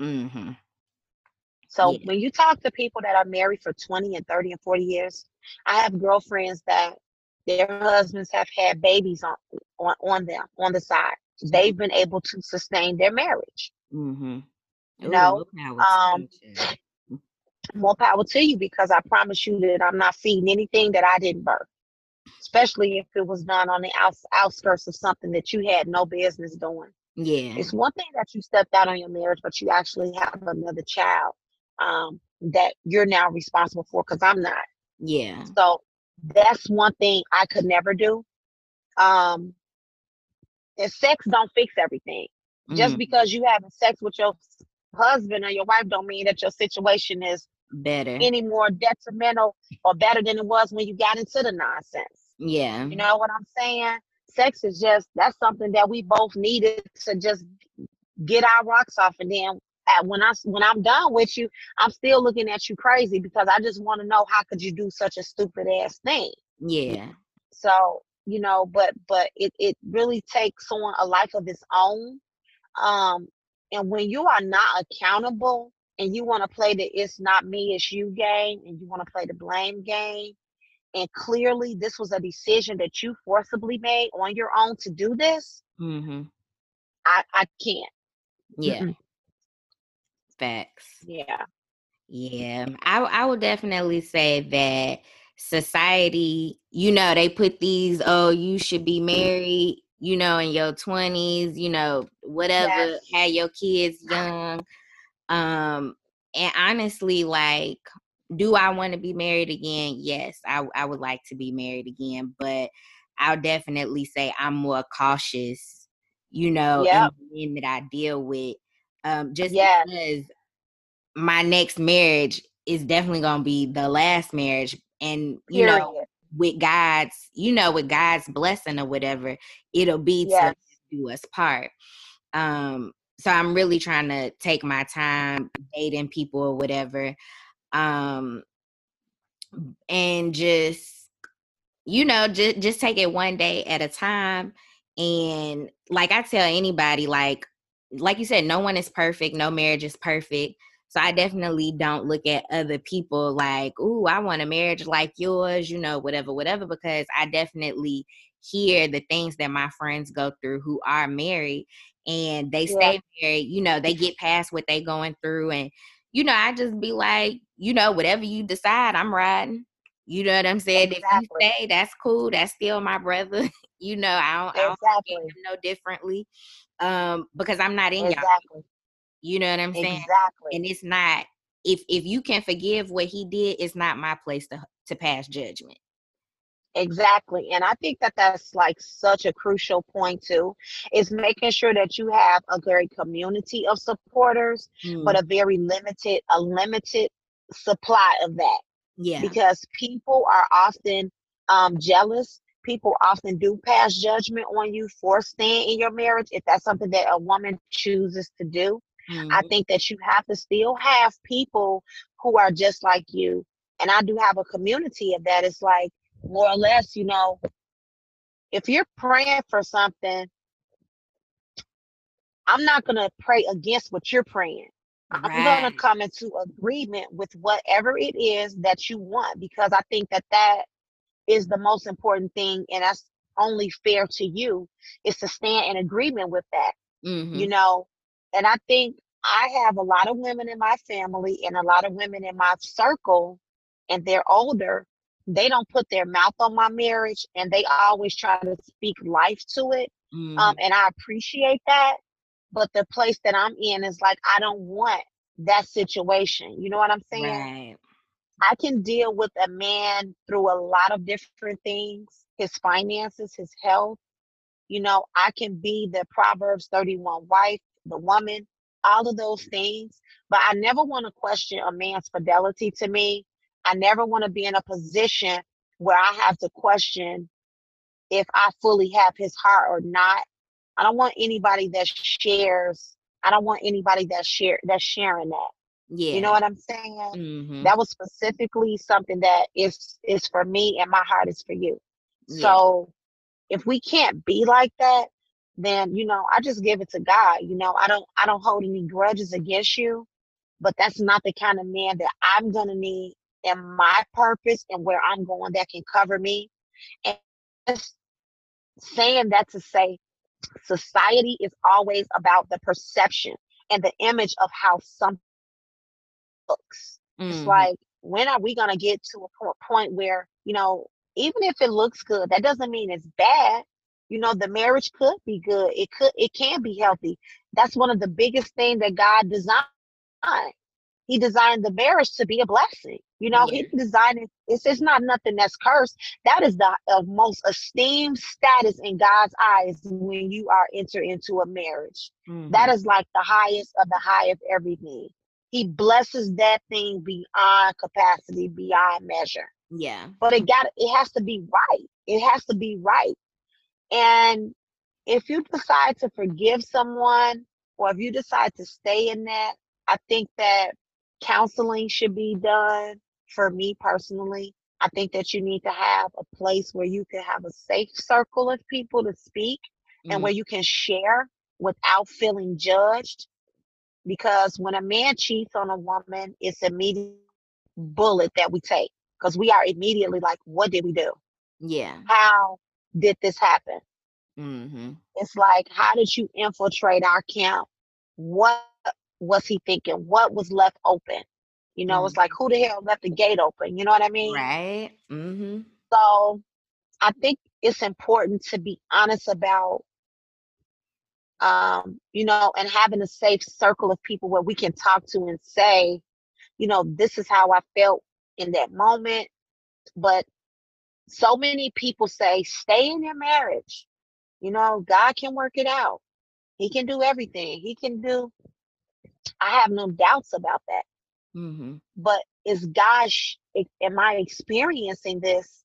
C: Mm-hmm. So yeah. when you talk to people that are married for 20 and 30 and 40 years, I have girlfriends that their husbands have had babies on on, on them on the side they've been able to sustain their marriage. Mm-hmm. You know, um, more power to you because I promise you that I'm not feeding anything that I didn't birth, especially if it was done on the outs- outskirts of something that you had no business doing.
A: Yeah,
C: it's one thing that you stepped out on your marriage, but you actually have another child um, that you're now responsible for. Because I'm not.
A: Yeah.
C: So that's one thing I could never do. Um, and sex don't fix everything. Mm. Just because you having sex with your husband or your wife don't mean that your situation is
A: better
C: any more detrimental or better than it was when you got into the nonsense.
A: Yeah.
C: You know what I'm saying? Sex is just that's something that we both needed to just get our rocks off and then when I when I'm done with you, I'm still looking at you crazy because I just want to know how could you do such a stupid ass thing.
A: Yeah.
C: So you know, but but it, it really takes on a life of its own. Um, and when you are not accountable and you want to play the it's not me, it's you game, and you want to play the blame game, and clearly this was a decision that you forcibly made on your own to do this, mm-hmm. I, I can't.
A: Yeah. mm Facts.
C: Yeah.
A: Yeah. I I would definitely say that society, you know, they put these, oh, you should be married, you know, in your 20s, you know, whatever, yes. had your kids young. Um, and honestly, like, do I want to be married again? Yes, I, I would like to be married again, but I'll definitely say I'm more cautious, you know, yep. in the men that I deal with. Um, just yes. because my next marriage is definitely gonna be the last marriage and you Period. know with god's you know with god's blessing or whatever it'll be yes. to do us part um so i'm really trying to take my time dating people or whatever um and just you know just just take it one day at a time and like i tell anybody like like you said no one is perfect no marriage is perfect so I definitely don't look at other people like, ooh, I want a marriage like yours, you know, whatever, whatever, because I definitely hear the things that my friends go through who are married and they stay yeah. married, you know, they get past what they going through. And, you know, I just be like, you know, whatever you decide, I'm riding. You know what I'm saying? Exactly. If you say that's cool, that's still my brother. you know, I don't, exactly. I don't no differently. Um, because I'm not in exactly. y'all. You know what I'm saying?
C: Exactly.
A: And it's not if if you can forgive what he did, it's not my place to to pass judgment.
C: Exactly. And I think that that's like such a crucial point too, is making sure that you have a great community of supporters, mm. but a very limited, a limited supply of that.
A: Yeah.
C: Because people are often um, jealous. People often do pass judgment on you for staying in your marriage if that's something that a woman chooses to do. Mm-hmm. I think that you have to still have people who are just like you. And I do have a community of that. It's like, more or less, you know, if you're praying for something, I'm not going to pray against what you're praying. Right. I'm going to come into agreement with whatever it is that you want because I think that that is the most important thing. And that's only fair to you is to stand in agreement with that, mm-hmm. you know. And I think I have a lot of women in my family and a lot of women in my circle, and they're older they don't put their mouth on my marriage and they always try to speak life to it. Mm. Um, and I appreciate that. But the place that I'm in is like, I don't want that situation. You know what I'm saying?
A: Right.
C: I can deal with a man through a lot of different things his finances, his health. You know, I can be the Proverbs 31 wife, the woman, all of those things. But I never want to question a man's fidelity to me I never want to be in a position where I have to question if I fully have his heart or not. I don't want anybody that shares. I don't want anybody that share that's sharing that.
A: Yeah.
C: You know what I'm saying? Mm-hmm. That was specifically something that is is for me and my heart is for you. Yeah. So if we can't be like that, then you know, I just give it to God. You know, I don't I don't hold any grudges against you, but that's not the kind of man that I'm gonna need and my purpose and where I'm going that can cover me. And saying that to say society is always about the perception and the image of how something looks. Mm. It's mm-hmm. like, when are we to get to a point where, you know, even if it looks good, that doesn't mean it's bad. You know, the marriage could be good. It could, it can be healthy. That's one of the biggest things that God designed he designed the marriage to be a blessing. You know, yeah. he designed it. It's, it's not nothing that's cursed. That is the uh, most esteemed status in God's eyes when you are enter into a marriage. Mm-hmm. That is like the highest of the high of everything. He blesses that thing beyond capacity, beyond measure.
A: Yeah.
C: But it got it has to be right. It has to be right. And if you decide to forgive someone or if you decide to stay in that, I think that counseling should be done for me personally. I think that you need to have a place where you can have a safe circle of people to speak mm-hmm. and where you can share without feeling judged. Because when a man cheats on a woman, it's immediate bullet that we take because we are immediately like, what did we do?
A: Yeah.
C: How did this happen?
A: Mm-hmm.
C: It's like, how did you infiltrate our camp? What was he thinking? What was left open? You know, mm-hmm. it's like who the hell left the gate open? You know what I mean?
A: Right. Mm-hmm.
C: So I think it's important to be honest about um, you know, and having a safe circle of people where we can talk to and say, you know, this is how I felt in that moment. But so many people say, stay in your marriage. You know, God can work it out. He can do everything. He can do I have no doubts about that.
A: Mm-hmm.
C: But is God, am I experiencing this?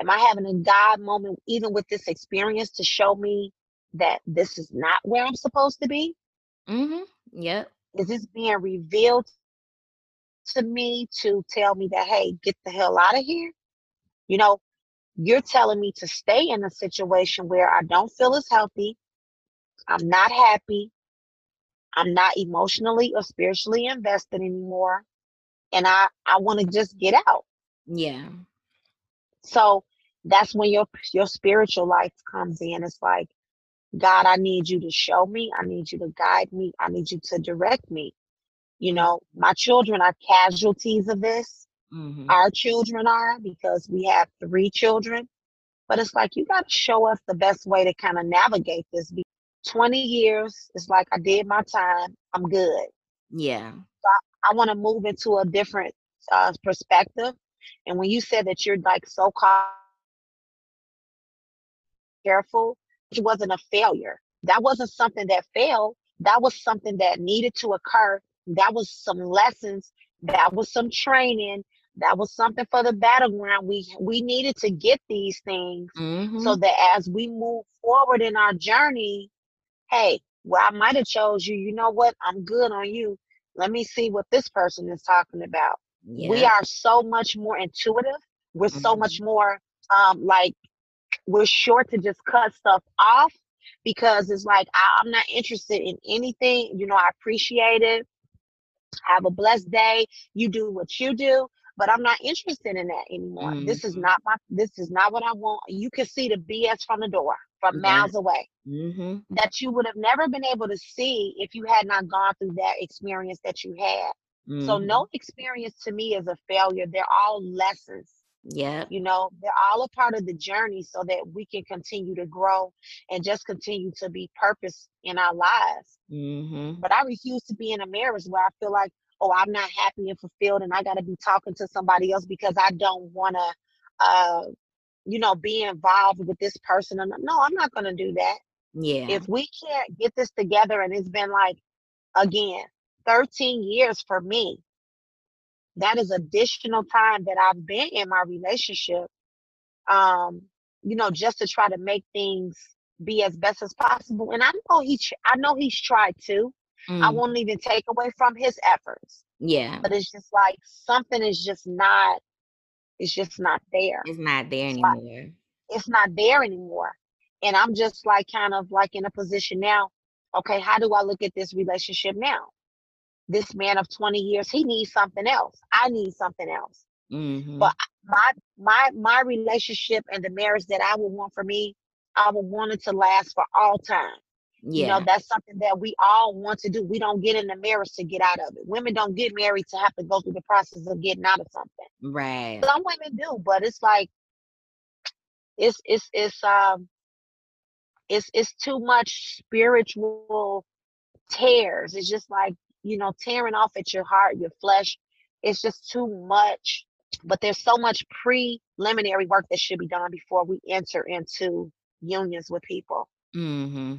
C: Am I having a God moment, even with this experience, to show me that this is not where I'm supposed to be?
A: Mm-hmm. Yep.
C: Is this being revealed to me to tell me that, hey, get the hell out of here? You know, you're telling me to stay in a situation where I don't feel as healthy. I'm not happy. I'm not emotionally or spiritually invested anymore. And I, I want to just get out.
A: Yeah.
C: So that's when your your spiritual life comes in. It's like, God, I need you to show me. I need you to guide me. I need you to direct me. You know, my children are casualties of this. Mm-hmm. Our children are because we have three children. But it's like you got to show us the best way to kind of navigate this 20 years, it's like I did my time. I'm good.
A: Yeah.
C: So I want to move into a different uh, perspective. And when you said that you're like so careful, it wasn't a failure. That wasn't something that failed. That was something that needed to occur. That was some lessons. That was some training. That was something for the battleground. We we needed to get these things mm-hmm. so that as we move forward in our journey, hey, well, I might have chose you. You know what? I'm good on you. Let me see what this person is talking about. Yeah. We are so much more intuitive. We're mm-hmm. so much more um, like we're sure to just cut stuff off because it's like I, I'm not interested in anything. You know, I appreciate it. Have a blessed day. You do what you do, but I'm not interested in that anymore. Mm-hmm. This is mm-hmm. not my. This is not what I want. You can see the BS from the door from miles away mm-hmm. that you would have never been able to see if you had not gone through that experience that you had. Mm-hmm. So no experience to me is a failure. They're all lessons.
A: Yeah.
C: You know, they're all a part of the journey so that we can continue to grow and just continue to be purpose in our lives. Mm-hmm. But I refuse to be in a marriage where I feel like, oh, I'm not happy and fulfilled and I got to be talking to somebody else because I don't want to uh, you know, be involved with this person. No, I'm not going to do that.
A: Yeah.
C: If we can't get this together, and it's been like, again, 13 years for me, that is additional time that I've been in my relationship, um, you know, just to try to make things be as best as possible. And I know he, I know he's tried to. Mm. I won't even take away from his efforts.
A: Yeah.
C: But it's just like something is just not it's just not there.
A: It's not there it's anymore.
C: Not, it's not there anymore. And I'm just like kind of like in a position now. Okay, how do I look at this relationship now? This man of 20 years, he needs something else. I need something else. Mm-hmm. But my my my relationship and the marriage that I would want for me, I would want it to last for all time. Yeah. You know, that's something that we all want to do. We don't get in the marriage to get out of it. Women don't get married to have to go through the process of getting out of something.
A: Right.
C: Some women do, but it's like it's it's it's um it's it's too much spiritual tears. It's just like, you know, tearing off at your heart, your flesh. It's just too much. But there's so much preliminary work that should be done before we enter into unions with people.
A: Mm-hmm.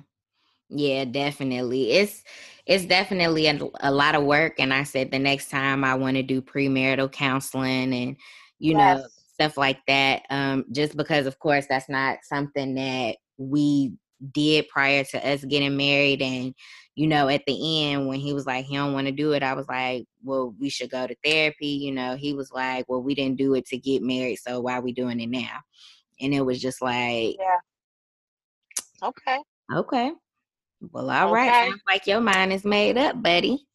A: Yeah, definitely. It's it's definitely a, a lot of work. And I said the next time I want to do premarital counseling and you yes. know stuff like that. Um, just because, of course, that's not something that we did prior to us getting married. And you know, at the end when he was like he don't want to do it, I was like, well, we should go to therapy. You know, he was like, well, we didn't do it to get married, so why are we doing it now? And it was just like,
C: yeah, okay,
A: okay. Well, all okay. right. Sounds like your mind is made up, buddy.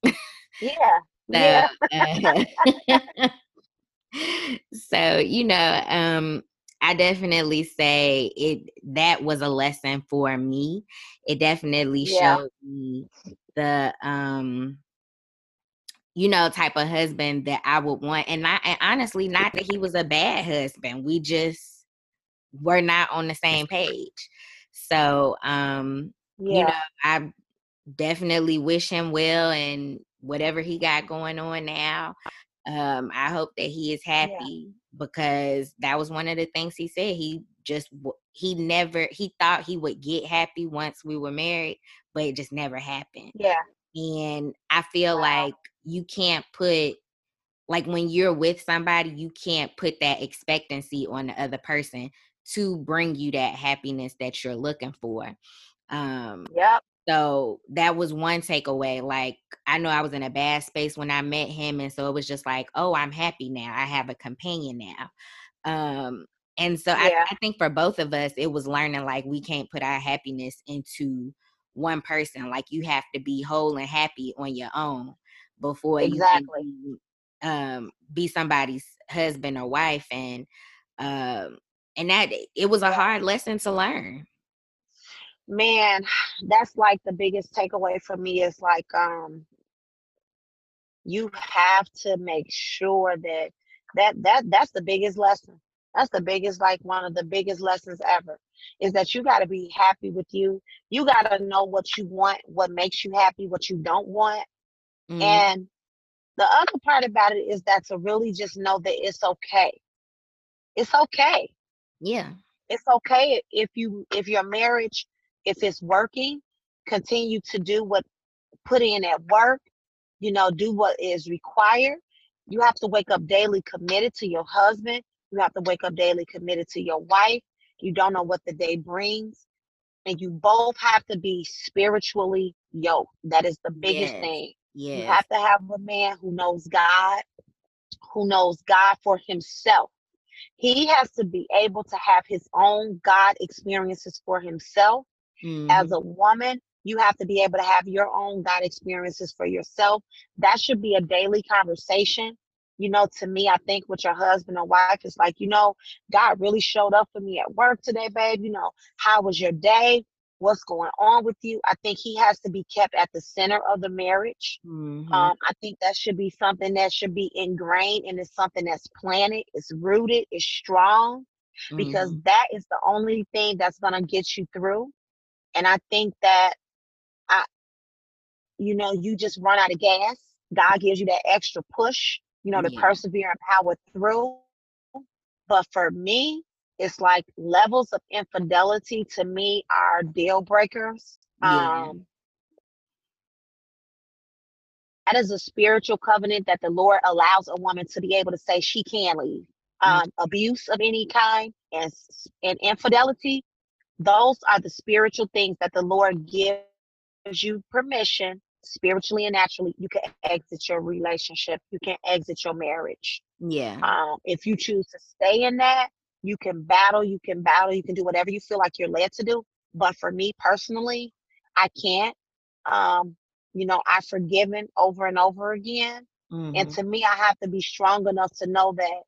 C: Yeah. so,
A: yeah. Uh, so, you know, um, I definitely say it that was a lesson for me. It definitely yeah. showed me the um you know type of husband that I would want and not and honestly not that he was a bad husband. We just were not on the same page. So um yeah. you know, I definitely wish him well and whatever he got going on now. Um, I hope that he is happy yeah. because that was one of the things he said. He just he never he thought he would get happy once we were married, but it just never happened.
C: Yeah.
A: And I feel wow. like you can't put like when you're with somebody, you can't put that expectancy on the other person to bring you that happiness that you're looking for. Um,
C: yep.
A: So that was one takeaway. Like, I know I was in a bad space when I met him. And so it was just like, oh, I'm happy now. I have a companion now. Um, and so yeah. I, I think for both of us, it was learning like we can't put our happiness into one person. Like, you have to be whole and happy on your own before exactly. you can um, be somebody's husband or wife. And, um, and that it was a hard lesson to learn
C: man that's like the biggest takeaway for me is like um you have to make sure that that that that's the biggest lesson that's the biggest like one of the biggest lessons ever is that you got to be happy with you you got to know what you want what makes you happy what you don't want mm. and the other part about it is that to really just know that it's okay. It's okay.
A: Yeah.
C: It's okay if you if your marriage if it's working, continue to do what put in at work, you know, do what is required. You have to wake up daily committed to your husband. You have to wake up daily committed to your wife. You don't know what the day brings. And you both have to be spiritually yoked. That is the biggest
A: Yes.
C: thing.
A: Yes.
C: You have to have a man who knows God, who knows God for himself. He has to be able to have his own God experiences for himself. As
A: Mhm.
C: a woman, you have to be able to have your own God experiences for yourself. That should be a daily conversation. You know, to me, I think with your husband or wife, it's like, you know, God really showed up for me at work today, babe. You know, how was your day? What's going on with you? I think he has to be kept at the center of the marriage.
A: Mhm.
C: Um, I think that should be something that should be ingrained and it's something that's planted, it's rooted, it's strong, because
A: Mhm.
C: that is the only thing that's gonna get you through. And I think that I, you know, you just run out of gas. God gives you that extra push, you know, to
A: Yeah.
C: persevere and power through. But for me, it's like levels of infidelity to me are deal breakers.
A: Yeah.
C: Um, that is a spiritual covenant that the Lord allows a woman to be able to say she can leave.
A: Mm.
C: Um, abuse of any kind and and infidelity, those are the spiritual things that the Lord gives you permission spiritually and naturally. You can exit your relationship. You can exit your marriage.
A: Yeah.
C: Um, if you choose to stay in that, you can battle. You can battle. You can do whatever you feel like you're led to do. But for me personally, I can't. Um, you know, I've forgiven over and over again. And
A: Mhm.
C: to me, I have to be strong enough to know that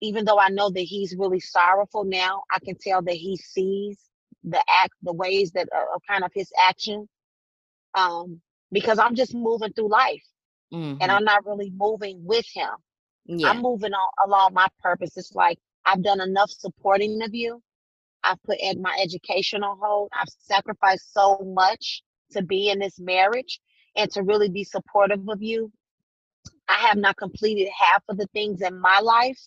C: even though I know that he's really sorrowful now, I can tell that he sees the act, the ways that are, are kind of his action. Um, because I'm just moving through life and
A: Mhm.
C: I'm not really moving with him.
A: Yeah.
C: I'm moving on along my purpose. It's like I've done enough supporting of you. I've put ed- my education on hold. I've sacrificed so much to be in this marriage and to really be supportive of you. I have not completed half of the things in my life.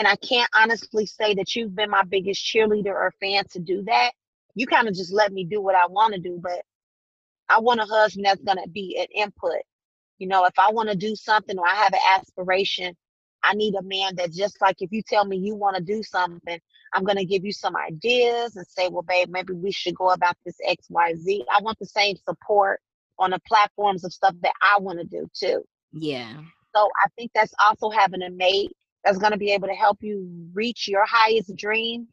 C: And I can't honestly say that you've been my biggest cheerleader or fan to do that. You kind of just let me do what I want to do, but I want a husband that's going to be an input. You know, if I want to do something or I have an aspiration, I need a man that just like if you tell me you want to do something, I'm going to give you some ideas and say, well, babe, maybe we should go about this X, Y, Z. I want the same support on the platforms of stuff that I want to do too.
A: Yeah.
C: So I think that's also having a mate that's going to be able to help you reach your highest dreams,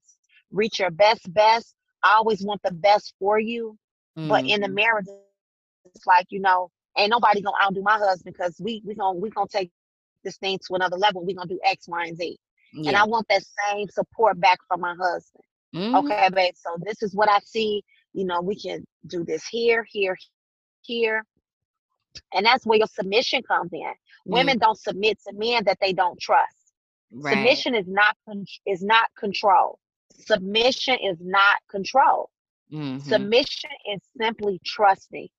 C: reach your best, best. I always want the best for you. But in the marriage, it's like, you know, ain't nobody gonna outdo my husband because we we gonna we gonna take this thing to another level. we gonna do X, Y, and Z. And I want that same support back from my husband.
A: Mhm.
C: Okay, babe. So this is what I see. You know, we can do this here, here, here. And that's where your submission comes in. Women don't submit to men that they don't trust.
A: Right.
C: Submission is not con- is not control. Submission is not control.
A: Mhm.
C: Submission is simply trusting.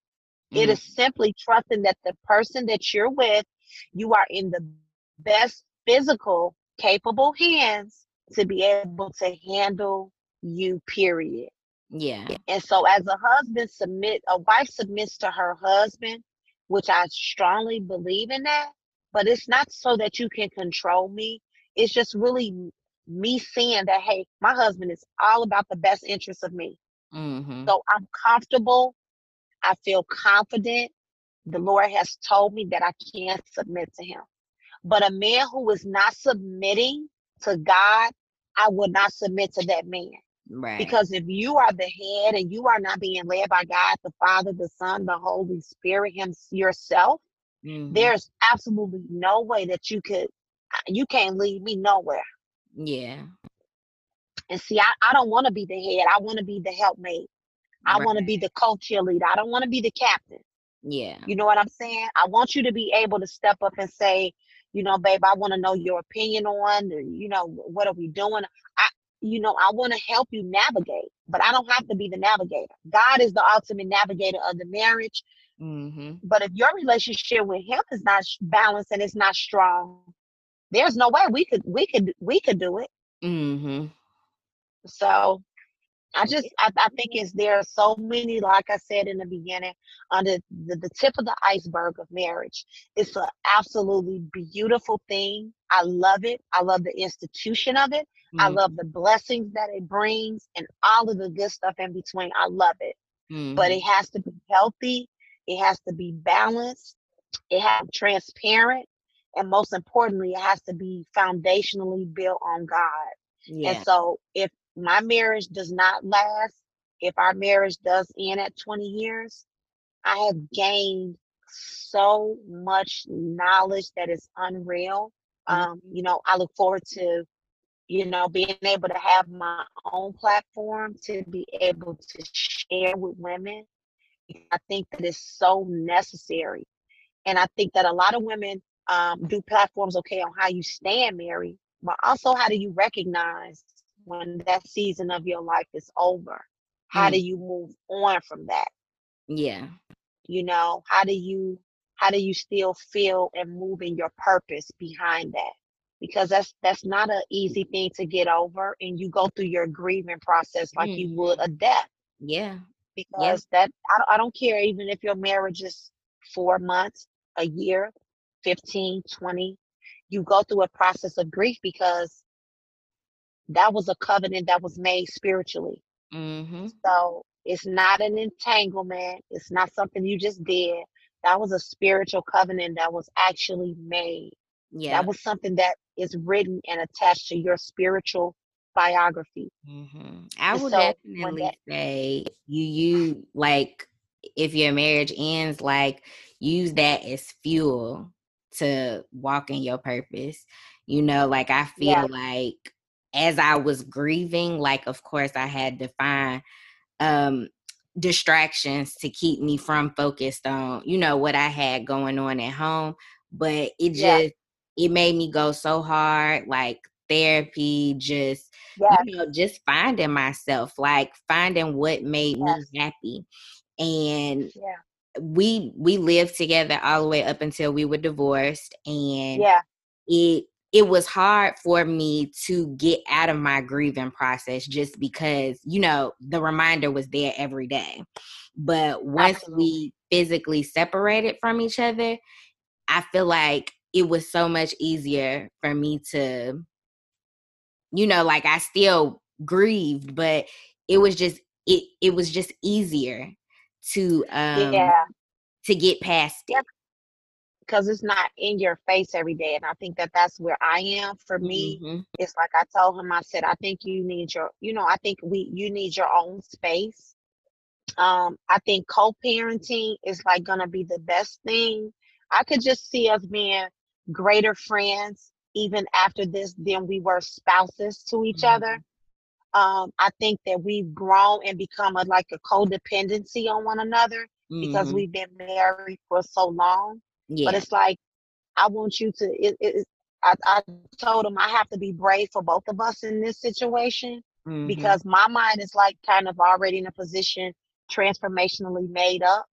C: It
A: Mhm.
C: is simply trusting that the person that you're with, you are in the best physical, capable hands to be able to handle you, period.
A: Yeah.
C: And so, as a husband submit, a wife submits to her husband, which I strongly believe in that. But it's not so that you can control me. It's just really me seeing that, hey, my husband is all about the best interest of me.
A: Mhm.
C: So I'm comfortable. I feel confident. The Lord has told me that I can submit to Him. But a man who is not submitting to God, I will not submit to that man.
A: Right.
C: Because if you are the head and you are not being led by God, the Father, the Son, the Holy Spirit, Him yourself,
A: Mhm.
C: there's absolutely no way that you could, you can't lead me nowhere.
A: Yeah.
C: And see, I, I don't want to be the head. I want to be the helpmate. I want to be the co-cheerleader. I don't want to be the captain.
A: Yeah.
C: You know what I'm saying? I want you to be able to step up and say, you know, babe, I want to know your opinion on, you know, what are we doing? I, you know, I want to help you navigate, but I don't have to be the navigator. God is the ultimate navigator of the marriage. Mm-hmm. But if your relationship with him is not balanced and it's not strong, there's no way we could we could we could do it. Mm-hmm. So I just I, I think it's there are so many, like I said in the beginning, under the, the tip of the iceberg of marriage. It's an absolutely beautiful thing. I love it. I love the institution of it. Mm-hmm. I love the blessings that it brings and all of the good stuff in between. I love it. Mm-hmm. But it has to be healthy. It has to be balanced. It has to be transparent. And most importantly, it has to be foundationally built on God. Yeah. And so if my marriage does not last, if our marriage does end at 20 years, I have gained so much knowledge that is unreal. Mm-hmm. Um, you know, I look forward to, you know, being able to have my own platform to be able to share with women. I think that is so necessary. And I think that a lot of women um, do platforms okay on how you stand married, but also how do you recognize when that season of your life is over? How mm. do you move on from that?
A: Yeah.
C: You know, how do you how do you still feel and move in your purpose behind that? Because that's that's not an easy thing to get over and you go through your grieving process like mm. you would a death.
A: Yeah.
C: Because yeah. that I, I don't care even if your marriage is four months, a year, 15, 20, you go through a process of grief because that was a covenant that was made spiritually. Mm-hmm. So it's not an entanglement. It's not something you just did. That was a spiritual covenant that was actually made. Yeah. That was something that is written and attached to your spiritual biography.
A: Mm-hmm. I would so definitely that, say you you like if your marriage ends, like use that as fuel to walk in your purpose. You know, like I feel yeah. like as I was grieving, like of course I had to find um distractions to keep me from focused on, you know, what I had going on at home. But it just yeah. it made me go so hard, like therapy, just yeah. you know, just finding myself, like finding what made me happy. And yeah we we lived together all the way up until we were divorced and yeah. it it was hard for me to get out of my grieving process just because you know the reminder was there every day. But once Absolutely. we physically separated from each other i feel like it was so much easier for me to you know like i still grieved but it was just it it was just easier to um yeah. to get past it
C: because it's not in your face every day and i think that that's where i am for me mm-hmm. it's like i told him i said i think you need your you know i think we you need your own space um i think co-parenting is like gonna be the best thing i could just see us being greater friends even after this than we were spouses to each mm-hmm. other um, I think that we've grown and become a, like a codependency on one another mm-hmm. because we've been married for so long. Yeah. But it's like I want you to. It, it, I, I told him I have to be brave for both of us in this situation mm-hmm. because my mind is like kind of already in a position transformationally made up.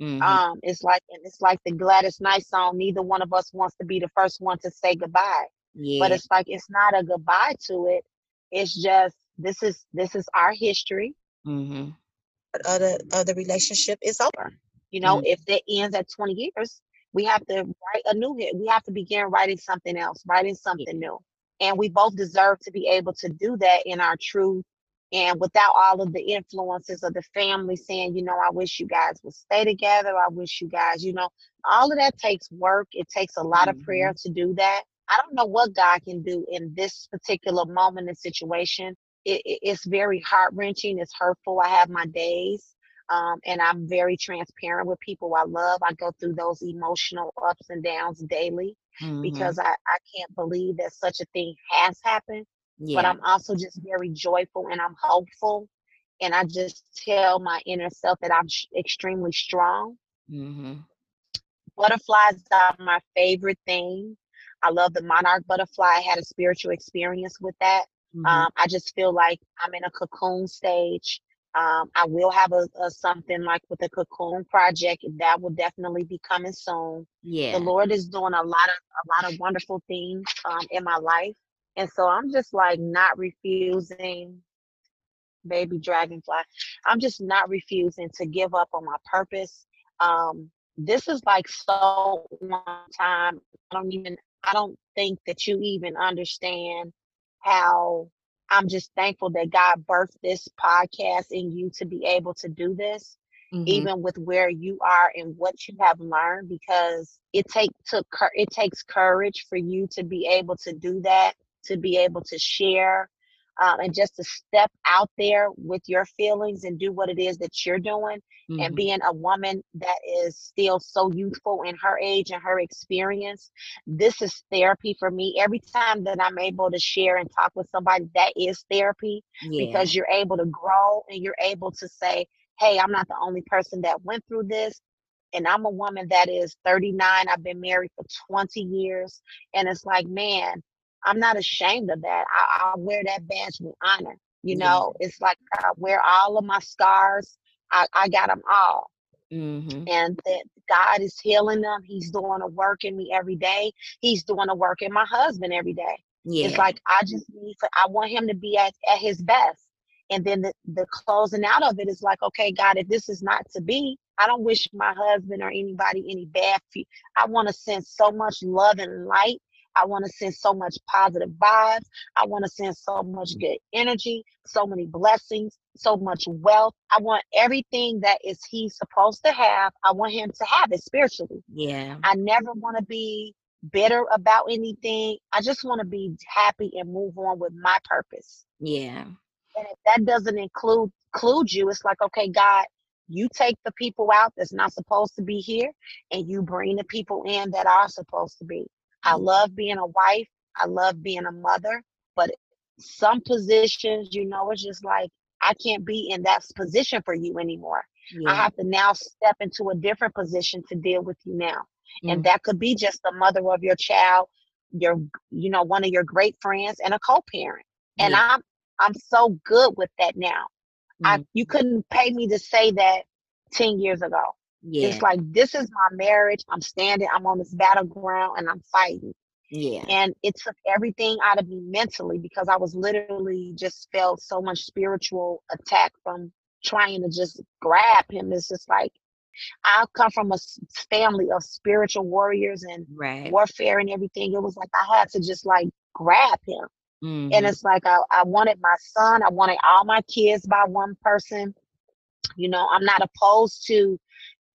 C: Mm-hmm. Um, it's like and it's like the Gladys Knight song. Neither one of us wants to be the first one to say goodbye. Yeah. But it's like it's not a goodbye to it. It's just this is this is our history. Mm-hmm. But other other relationship is over. You know, mm-hmm. if that ends at 20 years, we have to write a new hit. We have to begin writing something else, writing something new. And we both deserve to be able to do that in our truth and without all of the influences of the family saying, you know, I wish you guys would stay together. I wish you guys, you know, all of that takes work. It takes a lot mm-hmm. of prayer mm-hmm. to do that. I don't know what God can do in this particular moment and situation. It, it, it's very heart wrenching. It's hurtful. I have my days. Um, and I'm very transparent with people I love. I go through those emotional ups and downs daily mm-hmm. because I, I can't believe that such a thing has happened. Yeah. But I'm also just very joyful and I'm hopeful. And I just tell my inner self that I'm sh- extremely strong. Mm-hmm. Butterflies are my favorite thing. I love the monarch butterfly. I had a spiritual experience with that. Mm-hmm. Um, I just feel like I'm in a cocoon stage Um, I will have a, a, something like with the cocoon project that will definitely be coming soon.
A: Yeah,
C: the Lord is doing a lot of a lot of wonderful things um, in my life, and so I'm just like not refusing, baby dragonfly. I'm just not refusing to give up on my purpose. Um, this is like so one time. I don't even. I don't think that you even understand how I'm just thankful that God birthed this podcast in you to be able to do this, mm-hmm. even with where you are and what you have learned, because it take took it takes courage for you to be able to do that, to be able to share, um, and just to step out there with your feelings and do what it is that you're doing mm-hmm. and being a woman that is still so youthful in her age and her experience this is therapy for me every time that i'm able to share and talk with somebody that is therapy yeah. because you're able to grow and you're able to say hey i'm not the only person that went through this and I'm a woman that is 39. I've been married for 20 years. And it's like, man, I'm not ashamed of that. I, I wear that badge with honor. You know, yeah. it's like I wear all of my scars. I, I got them all. Mm-hmm. And that God is healing them. He's doing a work in me every day. He's doing a work in my husband every day. Yeah. It's like I just need for I want him to be at, at his best. And then the, the closing out of it is like, okay, God, if this is not to be, I don't wish my husband or anybody any bad. I want to send so much love and light I want to send so much positive vibes. I want to send so much mm. good energy, so many blessings, so much wealth. I want everything that is he supposed to have. I want him to have it spiritually.
A: Yeah.
C: I never want to be bitter about anything. I just want to be happy and move on with my purpose.
A: Yeah.
C: And if that doesn't include include you, it's like, okay, God, you take the people out that's not supposed to be here and you bring the people in that are supposed to be. I love being a wife. I love being a mother. But some positions, you know, it's just like I can't be in that position for you anymore. Yeah. I have to now step into a different position to deal with you now. Mm-hmm. And that could be just the mother of your child, your, you know, one of your great friends and a co-parent. And yeah. I'm I'm so good with that now. Mm-hmm. I you couldn't pay me to say that 10 years ago. Yeah. It's like this is my marriage. I'm standing, I'm on this battleground and I'm fighting.
A: Yeah.
C: And it took everything out of me mentally because I was literally just felt so much spiritual attack from trying to just grab him. It's just like I come from a family of spiritual warriors and
A: right.
C: warfare and everything. It was like I had to just like grab him. Mm-hmm. And it's like I, I wanted my son, I wanted all my kids by one person. You know, I'm not opposed to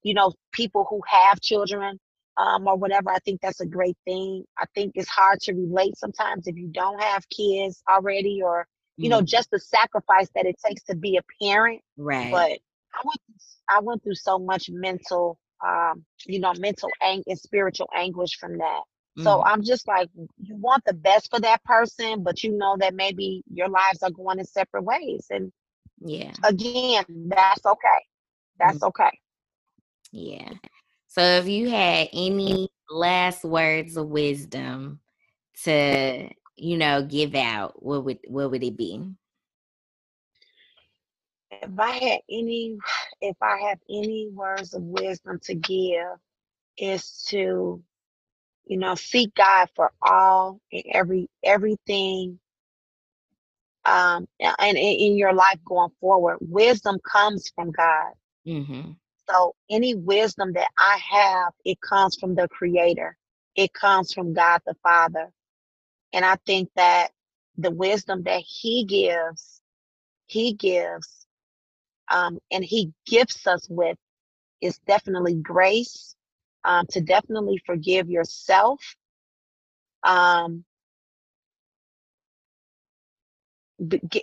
C: you know, people who have children um, or whatever. I think that's a great thing. I think it's hard to relate sometimes if you don't have kids already or, you mm. know, just the sacrifice that it takes to be a parent.
A: Right.
C: But I went, I went through so much mental, um, you know, mental ang- and spiritual anguish from that. So mm. I'm just like, you want the best for that person, but you know that maybe your lives are going in separate ways. And
A: yeah,
C: again, that's okay. That's mm. okay.
A: Yeah. So if you had any last words of wisdom to, you know, give out, what would what would it be?
C: If I had any if I have any words of wisdom to give is to you know seek God for all and every everything um and in your life going forward wisdom comes from God
A: mm-hmm.
C: So any wisdom that I have, it comes from the creator. It comes from God the Father. And I think that the wisdom that he gives, he gives, um, and he gifts us with is definitely grace, um, to definitely forgive yourself. Um,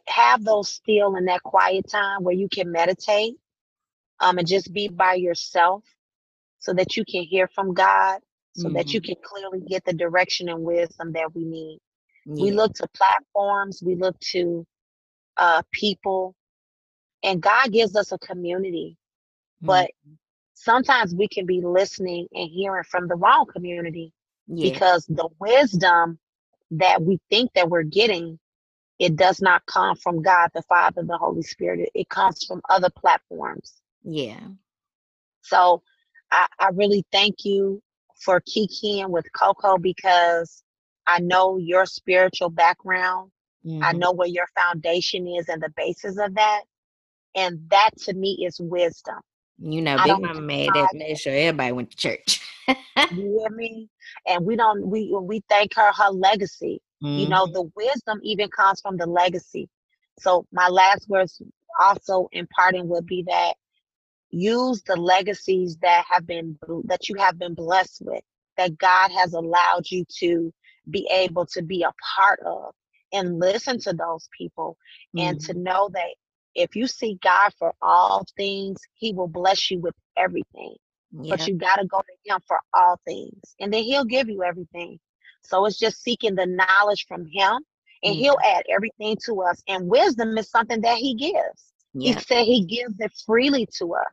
C: have those still in that quiet time where you can meditate um, and just be by yourself so that you can hear from God, so mm-hmm. that you mm-hmm. can clearly get the direction and wisdom that we need. Yeah. We look to platforms, we look to uh, people, and God gives us a community. Mm-hmm. But sometimes we can be listening and hearing from the wrong community yeah. because the wisdom that we think that we're getting it does not come from God the Father, the Holy Spirit. It, comes from other platforms.
A: Yeah.
C: So I, I really thank you for kikiing with Coco because I know your spiritual background. Mm-hmm. I know where your foundation is and the basis of that. And that to me is wisdom.
A: You know, Big Mama made that made sure everybody went to church.
C: you hear me? And we don't we we thank her her legacy. Mm-hmm. You know, mm-hmm. the wisdom even comes from the legacy. So my last words also imparting would be that use the legacies that have been that you have been blessed with, that God has allowed you to be able to be a part of and listen to those people mm-hmm. and to mm-hmm. know that if you seek God for all things, He will bless you with everything. Yep. But you got to go to Him for all things, and then He'll give you everything. So it's just seeking the knowledge from Him, and mm-hmm. He'll add everything to us. And wisdom is something that He gives. He said He gives it freely to us,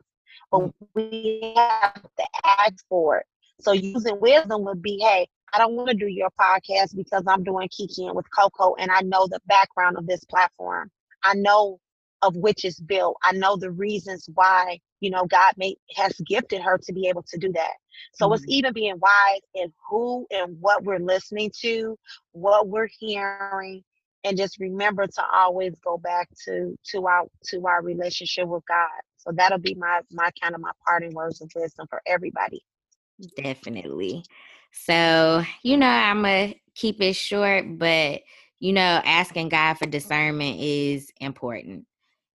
C: but mm-hmm. we have to ask for it. So using wisdom would be, hey, I don't want to do your podcast because I'm doing Kikiing with Coco, and I know the background of this platform. I know of which is built. I know the reasons why, you know, God may has gifted her to be able to do that. So mm-hmm. it's even being wise in who and what we're listening to, what we're hearing, and just remember to always go back to to our to our relationship with God. So that'll be my my kind of my parting words of wisdom for everybody.
A: Definitely. So, you know, I'm going to keep it short, but, you know, asking God for discernment is important.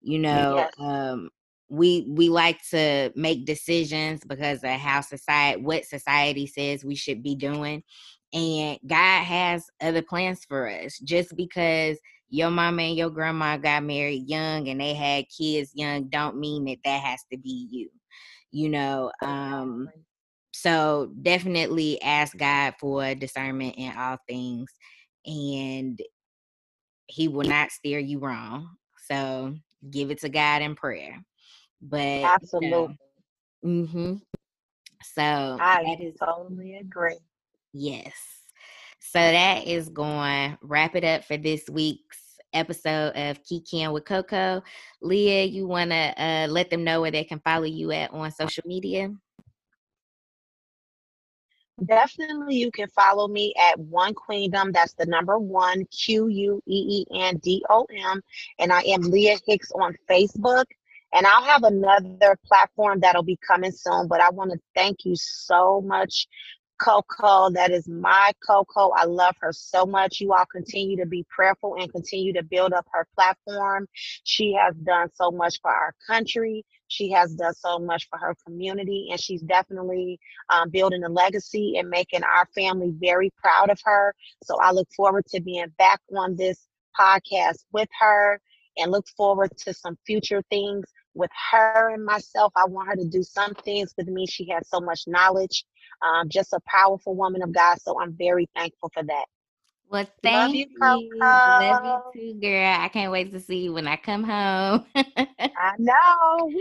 A: You know, yes. um, we we like to make decisions because of how society what society says we should be doing and god has other plans for us just because your mama and your grandma got married young and they had kids young don't mean that that has to be you you know um so definitely ask God for discernment in all things, and He will not steer you wrong. So give it to God in prayer. But
C: absolutely.
A: You know, mm-hmm. So
C: I that is totally agree.
A: Yes. So that is going wrap it up for this week's episode of Kikiing with Coco. Leah, you want to uh, let them know where they can follow you at on social media?
C: Definitely, you can follow me at One Queendom. That's the number one Q U E E N D O M. And I am Leah Hicks on Facebook. And I'll have another platform that'll be coming soon. But I want to thank you so much Coco. That is my Coco. I love her so much. You all continue to be prayerful and continue to build up her platform. She has done so much for our country. She has done so much for her community, and she's definitely um, building a legacy and making our family very proud of her. So I look forward to being back on this podcast with her and look forward to some future things with her and myself. I want her to do some things with me. She has so much knowledge, um, just a powerful woman of God. So I'm very thankful for that.
A: Well, thank Love you. you. Love you too, girl. I can't wait to see you when I come home.
C: I know.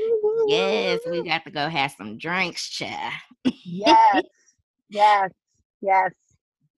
A: Yes, we got to go have some drinks, chat.
C: yes, yes, yes,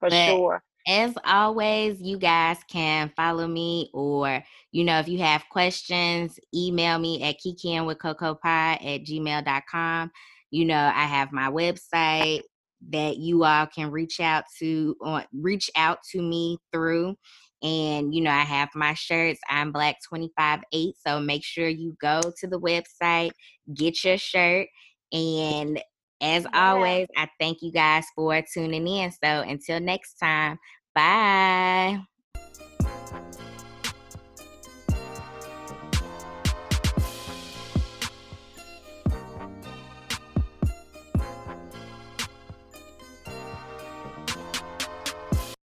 C: for but, sure
A: as always, you guys can follow me or, you know, if you have questions, email me at kikiingwithcocopie at gmail.com. You know, I have my website that you all can reach out to or reach out to me through. And, you know, I have my shirts. I'm Black 25 8. So make sure you go to the website, get your shirt. And as yeah. always, I thank you guys for tuning in. So until next time, bye.